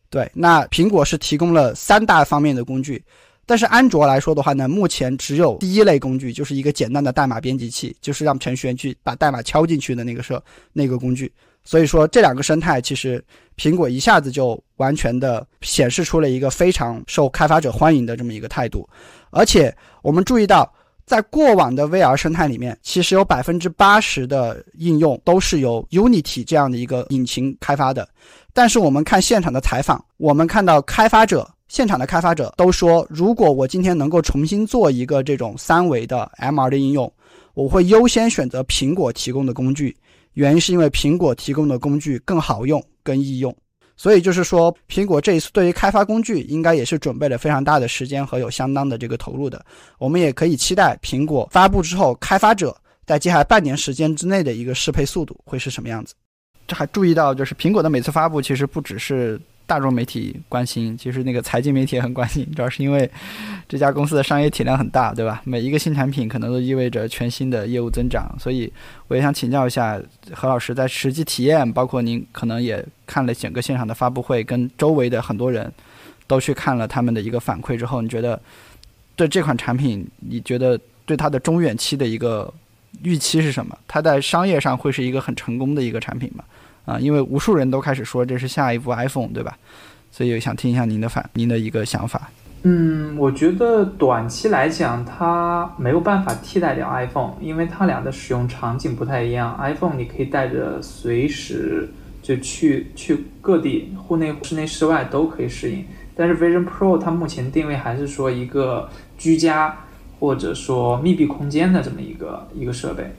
对，那苹果是提供了三大方面的工具，但是安卓来说的话呢，目前只有第一类工具，就是一个简单的代码编辑器，就是让程序员去把代码敲进去的那个设那个工具。所以说，这两个生态其实苹果一下子就完全的显示出了一个非常受开发者欢迎的这么一个态度。而且我们注意到，在过往的 VR 生态里面，其实有百分之八十的应用都是由 Unity 这样的一个引擎开发的。但是我们看现场的采访，我们看到开发者现场的开发者都说，如果我今天能够重新做一个这种三维的 MR 的应用，我会优先选择苹果提供的工具。原因是因为苹果提供的工具更好用、更易用，所以就是说，苹果这一次对于开发工具应该也是准备了非常大的时间和有相当的这个投入的。我们也可以期待苹果发布之后，开发者在接下来半年时间之内的一个适配速度会是什么样子。这还注意到，就是苹果的每次发布其实不只是。大众媒体关心，其实那个财经媒体也很关心，主要是因为这家公司的商业体量很大，对吧？每一个新产品可能都意味着全新的业务增长，所以我也想请教一下何老师，在实际体验，包括您可能也看了整个现场的发布会，跟周围的很多人都去看了他们的一个反馈之后，你觉得对这款产品，你觉得对它的中远期的一个预期是什么？它在商业上会是一个很成功的一个产品吗？啊，因为无数人都开始说这是下一部 iPhone，对吧？所以想听一下您的反，您的一个想法。嗯，我觉得短期来讲，它没有办法替代掉 iPhone，因为它俩的使用场景不太一样。iPhone 你可以带着随时就去去各地，户内、室内、室外都可以适应。但是 Vision Pro 它目前定位还是说一个居家或者说密闭空间的这么一个一个设备。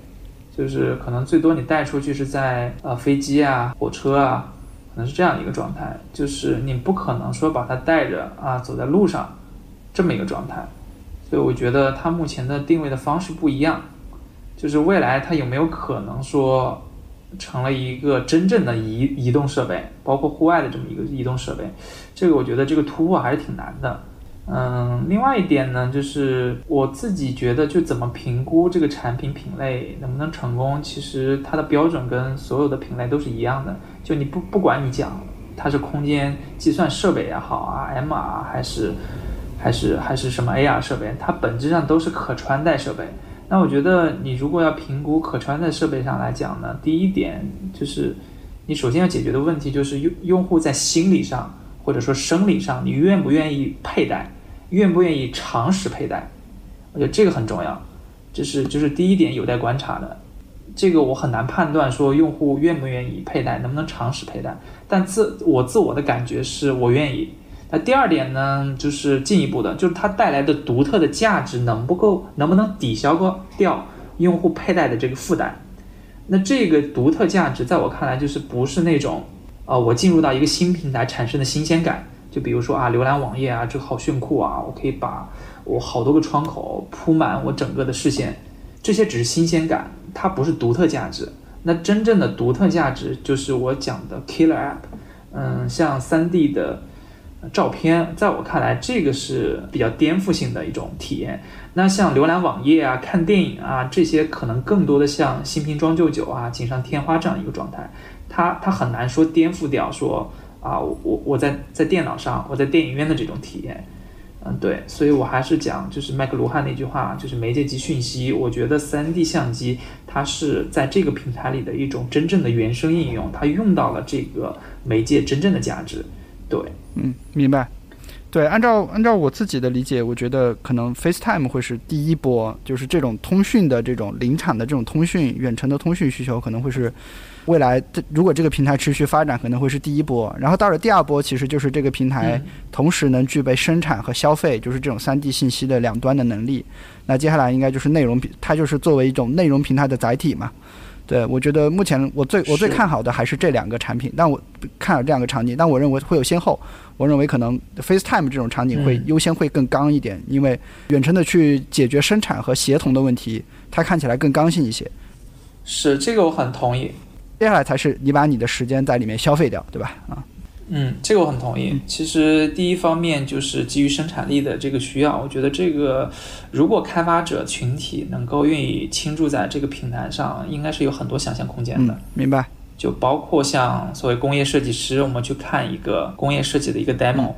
就是可能最多你带出去是在呃飞机啊、火车啊，可能是这样一个状态。就是你不可能说把它带着啊走在路上，这么一个状态。所以我觉得它目前的定位的方式不一样。就是未来它有没有可能说成了一个真正的移移动设备，包括户外的这么一个移动设备？这个我觉得这个突破还是挺难的。嗯，另外一点呢，就是我自己觉得，就怎么评估这个产品品类能不能成功，其实它的标准跟所有的品类都是一样的。就你不不管你讲它是空间计算设备也好啊，MR 还是还是还是什么 AR 设备，它本质上都是可穿戴设备。那我觉得你如果要评估可穿戴设备上来讲呢，第一点就是你首先要解决的问题就是用用户在心理上或者说生理上，你愿不愿意佩戴。愿不愿意长时佩戴？我觉得这个很重要，这是就是第一点有待观察的。这个我很难判断说用户愿不愿意佩戴，能不能长时佩戴。但自我自我的感觉是我愿意。那第二点呢，就是进一步的，就是它带来的独特的价值能不够，能不能抵消过掉用户佩戴的这个负担？那这个独特价值，在我看来就是不是那种，呃，我进入到一个新平台产生的新鲜感。就比如说啊，浏览网页啊，这好炫酷啊，我可以把我好多个窗口铺满我整个的视线，这些只是新鲜感，它不是独特价值。那真正的独特价值就是我讲的 killer app，嗯，像 3D 的照片，在我看来，这个是比较颠覆性的一种体验。那像浏览网页啊、看电影啊这些，可能更多的像新瓶装旧酒啊、锦上添花这样一个状态，它它很难说颠覆掉说啊，我我在在电脑上，我在电影院的这种体验。嗯，对，所以我还是讲，就是麦克卢汉那句话，就是媒介及讯息。我觉得三 D 相机它是在这个平台里的一种真正的原生应用，它用到了这个媒介真正的价值。对，嗯，明白。对，按照按照我自己的理解，我觉得可能 FaceTime 会是第一波，就是这种通讯的这种临场的这种通讯、远程的通讯需求可能会是。未来，如果这个平台持续发展，可能会是第一波。然后到了第二波，其实就是这个平台同时能具备生产和消费，就是这种三 D 信息的两端的能力。那接下来应该就是内容平，它就是作为一种内容平台的载体嘛。对我觉得目前我最我最看好的还是这两个产品，但我看好这两个场景，但我认为会有先后。我认为可能 FaceTime 这种场景会优先会更刚一点，因为远程的去解决生产和协同的问题，它看起来更刚性一些。是这个，我很同意。接下来才是你把你的时间在里面消费掉，对吧？啊，嗯，这个我很同意。其实第一方面就是基于生产力的这个需要，我觉得这个如果开发者群体能够愿意倾注在这个平台上，应该是有很多想象空间的。明白。就包括像所谓工业设计师，我们去看一个工业设计的一个 demo，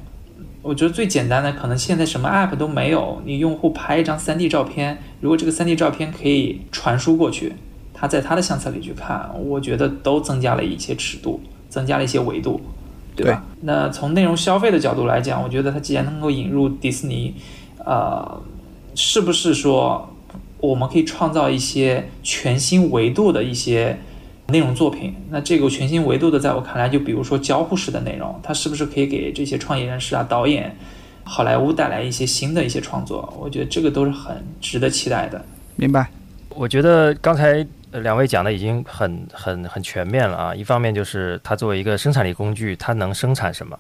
我觉得最简单的可能现在什么 app 都没有，你用户拍一张 3D 照片，如果这个 3D 照片可以传输过去。他在他的相册里去看，我觉得都增加了一些尺度，增加了一些维度，对吧？那从内容消费的角度来讲，我觉得他既然能够引入迪士尼，呃，是不是说我们可以创造一些全新维度的一些内容作品？那这个全新维度的，在我看来，就比如说交互式的内容，它是不是可以给这些创业人士啊、导演、好莱坞带来一些新的一些创作？我觉得这个都是很值得期待的。明白？我觉得刚才。呃，两位讲的已经很很很全面了啊！一方面就是它作为一个生产力工具，它能生产什么；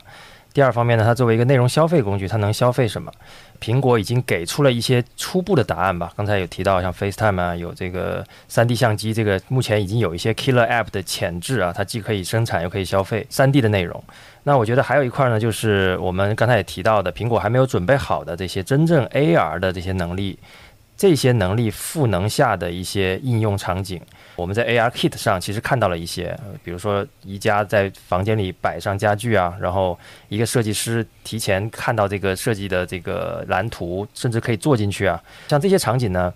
第二方面呢，它作为一个内容消费工具，它能消费什么？苹果已经给出了一些初步的答案吧。刚才有提到像 FaceTime 啊，有这个 3D 相机，这个目前已经有一些 Killer App 的潜质啊，它既可以生产又可以消费 3D 的内容。那我觉得还有一块呢，就是我们刚才也提到的，苹果还没有准备好的这些真正 AR 的这些能力。这些能力赋能下的一些应用场景，我们在 AR Kit 上其实看到了一些，比如说宜家在房间里摆上家具啊，然后一个设计师提前看到这个设计的这个蓝图，甚至可以坐进去啊。像这些场景呢，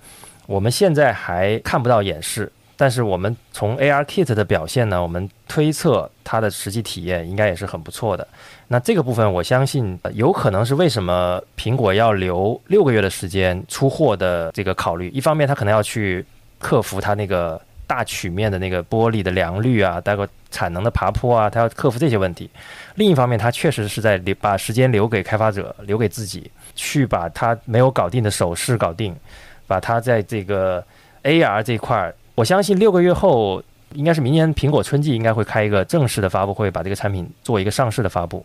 我们现在还看不到演示。但是我们从 AR Kit 的表现呢，我们推测它的实际体验应该也是很不错的。那这个部分，我相信有可能是为什么苹果要留六个月的时间出货的这个考虑。一方面，它可能要去克服它那个大曲面的那个玻璃的良率啊，包括产能的爬坡啊，它要克服这些问题。另一方面，它确实是在留把时间留给开发者，留给自己，去把它没有搞定的手势搞定，把它在这个 AR 这块儿。我相信六个月后，应该是明年苹果春季应该会开一个正式的发布会，把这个产品做一个上市的发布。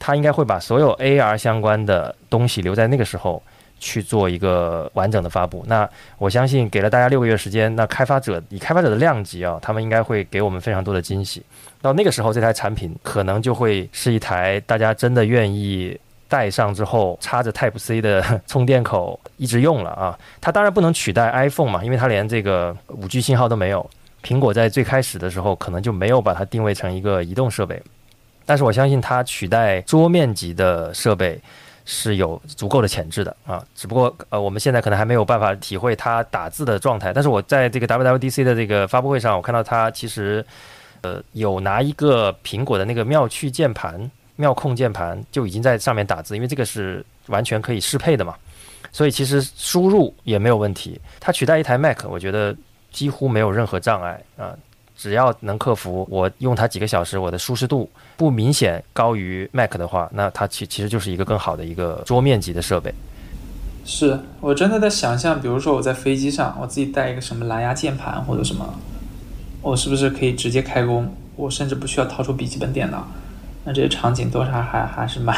它应该会把所有 AR 相关的东西留在那个时候去做一个完整的发布。那我相信给了大家六个月时间，那开发者以开发者的量级啊，他们应该会给我们非常多的惊喜。到那个时候，这台产品可能就会是一台大家真的愿意。带上之后，插着 Type C 的 充电口一直用了啊。它当然不能取代 iPhone 嘛，因为它连这个五 G 信号都没有。苹果在最开始的时候可能就没有把它定位成一个移动设备，但是我相信它取代桌面级的设备是有足够的潜质的啊。只不过呃，我们现在可能还没有办法体会它打字的状态。但是我在这个 WWDC 的这个发布会上，我看到它其实呃有拿一个苹果的那个妙趣键盘。妙控键盘就已经在上面打字，因为这个是完全可以适配的嘛，所以其实输入也没有问题。它取代一台 Mac，我觉得几乎没有任何障碍啊。只要能克服我用它几个小时，我的舒适度不明显高于 Mac 的话，那它其其实就是一个更好的一个桌面级的设备。是我真的在想象，比如说我在飞机上，我自己带一个什么蓝牙键盘或者什么，我是不是可以直接开工？我甚至不需要掏出笔记本电脑。那这些场景多少还还是蛮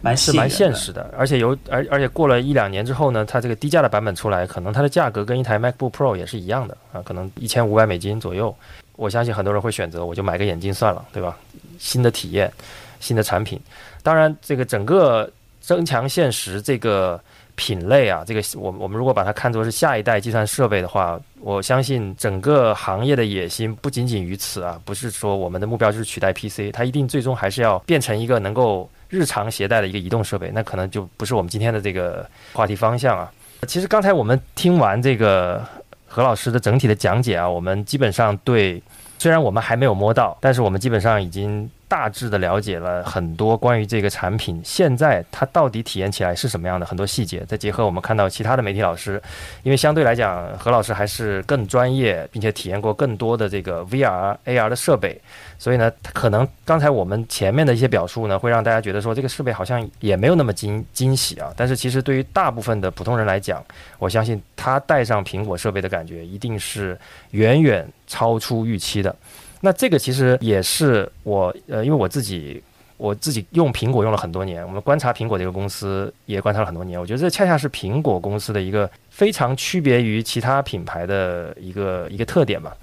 蛮是蛮现实的，而且有而而且过了一两年之后呢，它这个低价的版本出来，可能它的价格跟一台 MacBook Pro 也是一样的啊，可能一千五百美金左右。我相信很多人会选择，我就买个眼镜算了，对吧？新的体验，新的产品。当然，这个整个增强现实这个。品类啊，这个我我们如果把它看作是下一代计算设备的话，我相信整个行业的野心不仅仅于此啊，不是说我们的目标就是取代 PC，它一定最终还是要变成一个能够日常携带的一个移动设备，那可能就不是我们今天的这个话题方向啊。其实刚才我们听完这个何老师的整体的讲解啊，我们基本上对，虽然我们还没有摸到，但是我们基本上已经。大致的了解了很多关于这个产品，现在它到底体验起来是什么样的很多细节，再结合我们看到其他的媒体老师，因为相对来讲何老师还是更专业，并且体验过更多的这个 VR、AR 的设备，所以呢，可能刚才我们前面的一些表述呢，会让大家觉得说这个设备好像也没有那么惊惊喜啊。但是其实对于大部分的普通人来讲，我相信他带上苹果设备的感觉一定是远远超出预期的。那这个其实也是我呃，因为我自己我自己用苹果用了很多年，我们观察苹果这个公司也观察了很多年，我觉得这恰恰是苹果公司的一个非常区别于其他品牌的一个一个特点吧。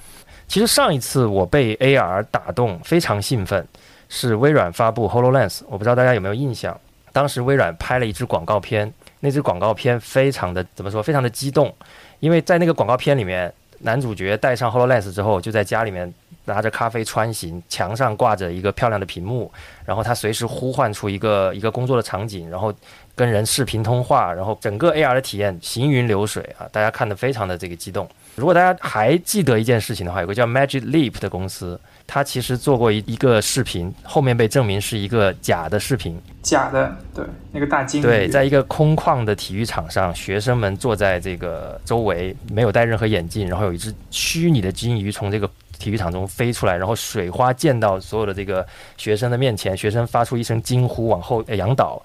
其实上一次我被 AR 打动，非常兴奋，是微软发布 HoloLens，我不知道大家有没有印象，当时微软拍了一支广告片，那支广告片非常的怎么说，非常的激动，因为在那个广告片里面，男主角戴上 HoloLens 之后，就在家里面。拿着咖啡穿行，墙上挂着一个漂亮的屏幕，然后他随时呼唤出一个一个工作的场景，然后跟人视频通话，然后整个 AR 的体验行云流水啊！大家看得非常的这个激动。如果大家还记得一件事情的话，有个叫 Magic Leap 的公司，它其实做过一一个视频，后面被证明是一个假的视频，假的，对，那个大金鱼，对，在一个空旷的体育场上，学生们坐在这个周围，没有戴任何眼镜，然后有一只虚拟的金鱼从这个。体育场中飞出来，然后水花溅到所有的这个学生的面前，学生发出一声惊呼，往后仰倒。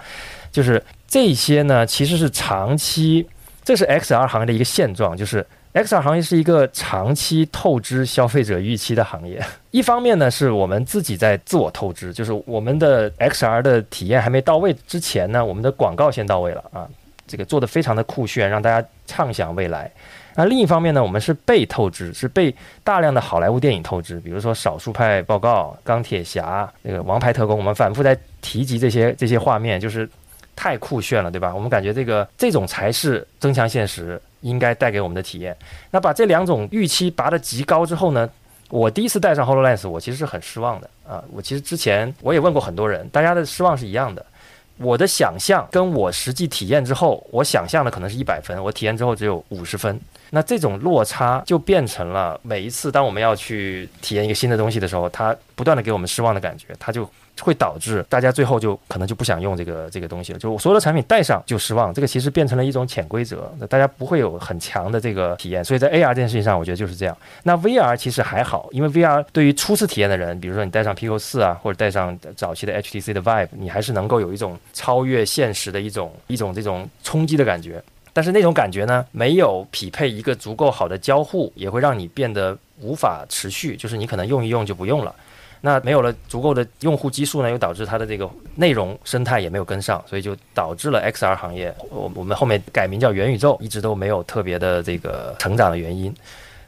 就是这些呢，其实是长期，这是 XR 行业的一个现状，就是 XR 行业是一个长期透支消费者预期的行业。一方面呢，是我们自己在自我透支，就是我们的 XR 的体验还没到位之前呢，我们的广告先到位了啊，这个做的非常的酷炫，让大家畅想未来。那另一方面呢，我们是被透支，是被大量的好莱坞电影透支，比如说《少数派报告》《钢铁侠》那个《王牌特工》，我们反复在提及这些这些画面，就是太酷炫了，对吧？我们感觉这个这种才是增强现实应该带给我们的体验。那把这两种预期拔得极高之后呢，我第一次戴上 Hololens，我其实是很失望的啊！我其实之前我也问过很多人，大家的失望是一样的。我的想象跟我实际体验之后，我想象的可能是一百分，我体验之后只有五十分。那这种落差就变成了每一次当我们要去体验一个新的东西的时候，它不断的给我们失望的感觉，它就会导致大家最后就可能就不想用这个这个东西了。就所有的产品带上就失望，这个其实变成了一种潜规则，那大家不会有很强的这个体验。所以在 AR 这件事情上，我觉得就是这样。那 VR 其实还好，因为 VR 对于初次体验的人，比如说你带上 Pico 四啊，或者带上早期的 HTC 的 Vive，你还是能够有一种超越现实的一种一种这种冲击的感觉。但是那种感觉呢，没有匹配一个足够好的交互，也会让你变得无法持续。就是你可能用一用就不用了。那没有了足够的用户基数呢，又导致它的这个内容生态也没有跟上，所以就导致了 XR 行业，我我们后面改名叫元宇宙，一直都没有特别的这个成长的原因。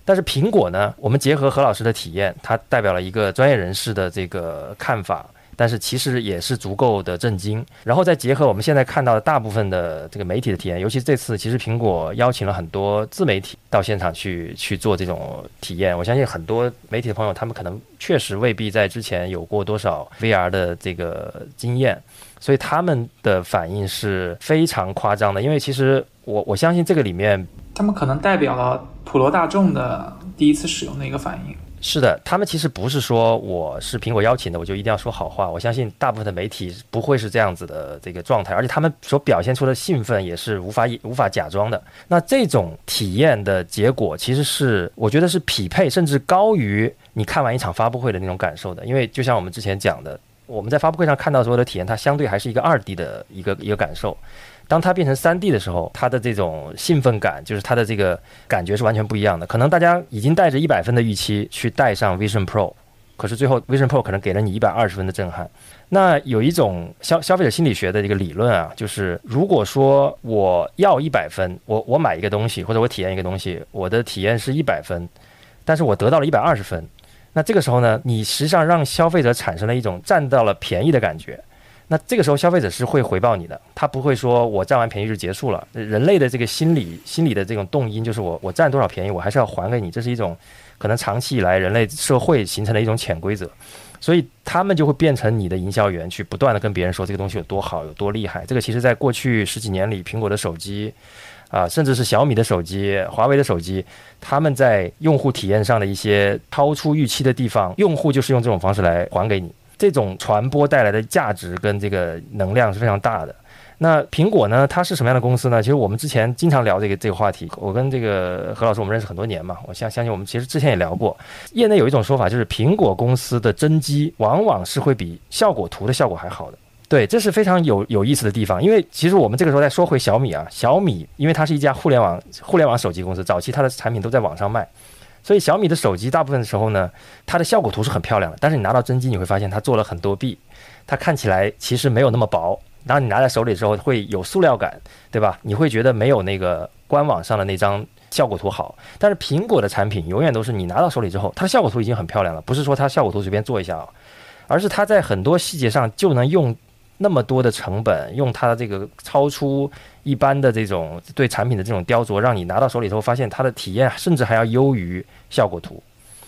但是苹果呢，我们结合何老师的体验，它代表了一个专业人士的这个看法。但是其实也是足够的震惊，然后再结合我们现在看到的大部分的这个媒体的体验，尤其这次其实苹果邀请了很多自媒体到现场去去做这种体验，我相信很多媒体的朋友他们可能确实未必在之前有过多少 VR 的这个经验，所以他们的反应是非常夸张的，因为其实我我相信这个里面他们可能代表了普罗大众的第一次使用的一个反应。是的，他们其实不是说我是苹果邀请的，我就一定要说好话。我相信大部分的媒体不会是这样子的这个状态，而且他们所表现出的兴奋也是无法无法假装的。那这种体验的结果，其实是我觉得是匹配甚至高于你看完一场发布会的那种感受的。因为就像我们之前讲的，我们在发布会上看到所有的体验，它相对还是一个二 D 的一个一个感受。当它变成三 D 的时候，它的这种兴奋感，就是它的这个感觉是完全不一样的。可能大家已经带着一百分的预期去带上 Vision Pro，可是最后 Vision Pro 可能给了你一百二十分的震撼。那有一种消消费者心理学的一个理论啊，就是如果说我要一百分，我我买一个东西或者我体验一个东西，我的体验是一百分，但是我得到了一百二十分，那这个时候呢，你实际上让消费者产生了一种占到了便宜的感觉。那这个时候，消费者是会回报你的，他不会说我占完便宜就结束了。人类的这个心理心理的这种动因，就是我我占多少便宜，我还是要还给你，这是一种可能长期以来人类社会形成的一种潜规则，所以他们就会变成你的营销员，去不断的跟别人说这个东西有多好，有多厉害。这个其实在过去十几年里，苹果的手机啊，甚至是小米的手机、华为的手机，他们在用户体验上的一些超出预期的地方，用户就是用这种方式来还给你。这种传播带来的价值跟这个能量是非常大的。那苹果呢？它是什么样的公司呢？其实我们之前经常聊这个这个话题。我跟这个何老师我们认识很多年嘛，我相相信我们其实之前也聊过。业内有一种说法，就是苹果公司的真机往往是会比效果图的效果还好的。对，这是非常有有意思的地方。因为其实我们这个时候再说回小米啊，小米因为它是一家互联网互联网手机公司，早期它的产品都在网上卖。所以小米的手机大部分的时候呢，它的效果图是很漂亮的，但是你拿到真机，你会发现它做了很多弊，它看起来其实没有那么薄，然后你拿在手里的时候会有塑料感，对吧？你会觉得没有那个官网上的那张效果图好。但是苹果的产品永远都是你拿到手里之后，它的效果图已经很漂亮了，不是说它效果图随便做一下啊，而是它在很多细节上就能用。那么多的成本，用它的这个超出一般的这种对产品的这种雕琢，让你拿到手里头发现它的体验甚至还要优于效果图，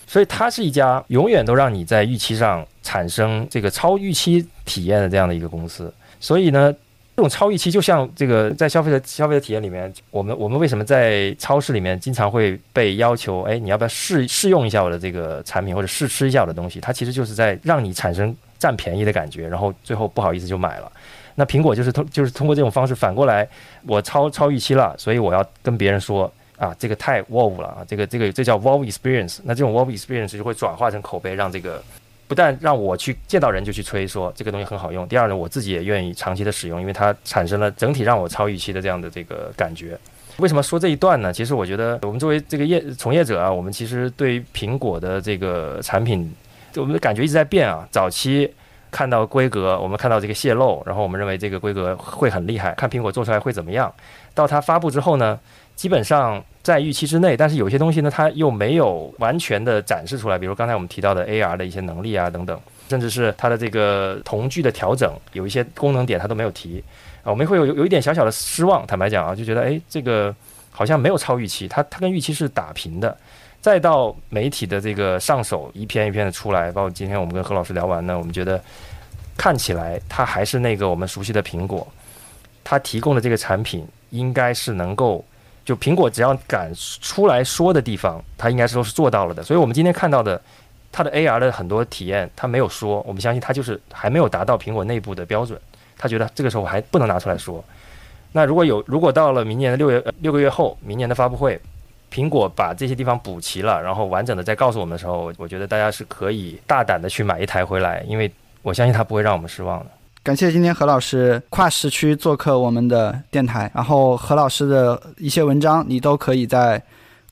所以它是一家永远都让你在预期上产生这个超预期体验的这样的一个公司。所以呢，这种超预期就像这个在消费者消费者体验里面，我们我们为什么在超市里面经常会被要求，哎，你要不要试试用一下我的这个产品，或者试吃一下我的东西？它其实就是在让你产生。占便宜的感觉，然后最后不好意思就买了。那苹果就是通就是通过这种方式反过来，我超超预期了，所以我要跟别人说啊，这个太 wow 了啊，这个这个这叫 wow experience。那这种 wow experience 就会转化成口碑，让这个不但让我去见到人就去吹说这个东西很好用，第二呢，我自己也愿意长期的使用，因为它产生了整体让我超预期的这样的这个感觉。为什么说这一段呢？其实我觉得我们作为这个业从业者啊，我们其实对于苹果的这个产品。我们的感觉一直在变啊！早期看到规格，我们看到这个泄露，然后我们认为这个规格会很厉害，看苹果做出来会怎么样。到它发布之后呢，基本上在预期之内，但是有些东西呢，它又没有完全的展示出来，比如刚才我们提到的 AR 的一些能力啊等等，甚至是它的这个瞳距的调整，有一些功能点它都没有提啊，我们会有有一点小小的失望。坦白讲啊，就觉得哎，这个好像没有超预期，它它跟预期是打平的。再到媒体的这个上手一篇一篇的出来，包括今天我们跟何老师聊完呢，我们觉得看起来它还是那个我们熟悉的苹果，它提供的这个产品应该是能够，就苹果只要敢出来说的地方，它应该是都是做到了的。所以我们今天看到的它的 AR 的很多体验，它没有说，我们相信它就是还没有达到苹果内部的标准，他觉得这个时候还不能拿出来说。那如果有，如果到了明年的六月六个月后，明年的发布会。苹果把这些地方补齐了，然后完整的再告诉我们的时候，我觉得大家是可以大胆的去买一台回来，因为我相信它不会让我们失望的。感谢今天何老师跨时区做客我们的电台，然后何老师的一些文章你都可以在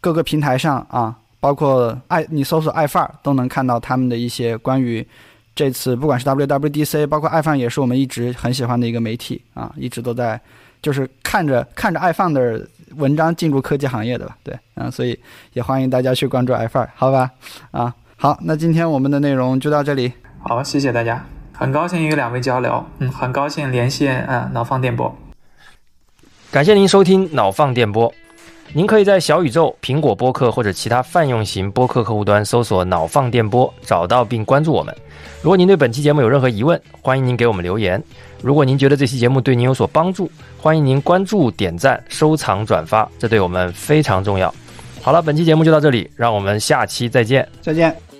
各个平台上啊，包括爱你搜索爱范儿都能看到他们的一些关于这次不管是 WWDC，包括爱范也是我们一直很喜欢的一个媒体啊，一直都在就是看着看着爱范的。文章进入科技行业的吧，对，嗯，所以也欢迎大家去关注爱范儿，好吧，啊，好，那今天我们的内容就到这里，好，谢谢大家，很高兴与两位交流，嗯，很高兴连线啊，脑放电波，感谢您收听脑放电波，您可以在小宇宙、苹果播客或者其他泛用型播客客户端搜索脑放电波，找到并关注我们。如果您对本期节目有任何疑问，欢迎您给我们留言。如果您觉得这期节目对您有所帮助，欢迎您关注、点赞、收藏、转发，这对我们非常重要。好了，本期节目就到这里，让我们下期再见，再见。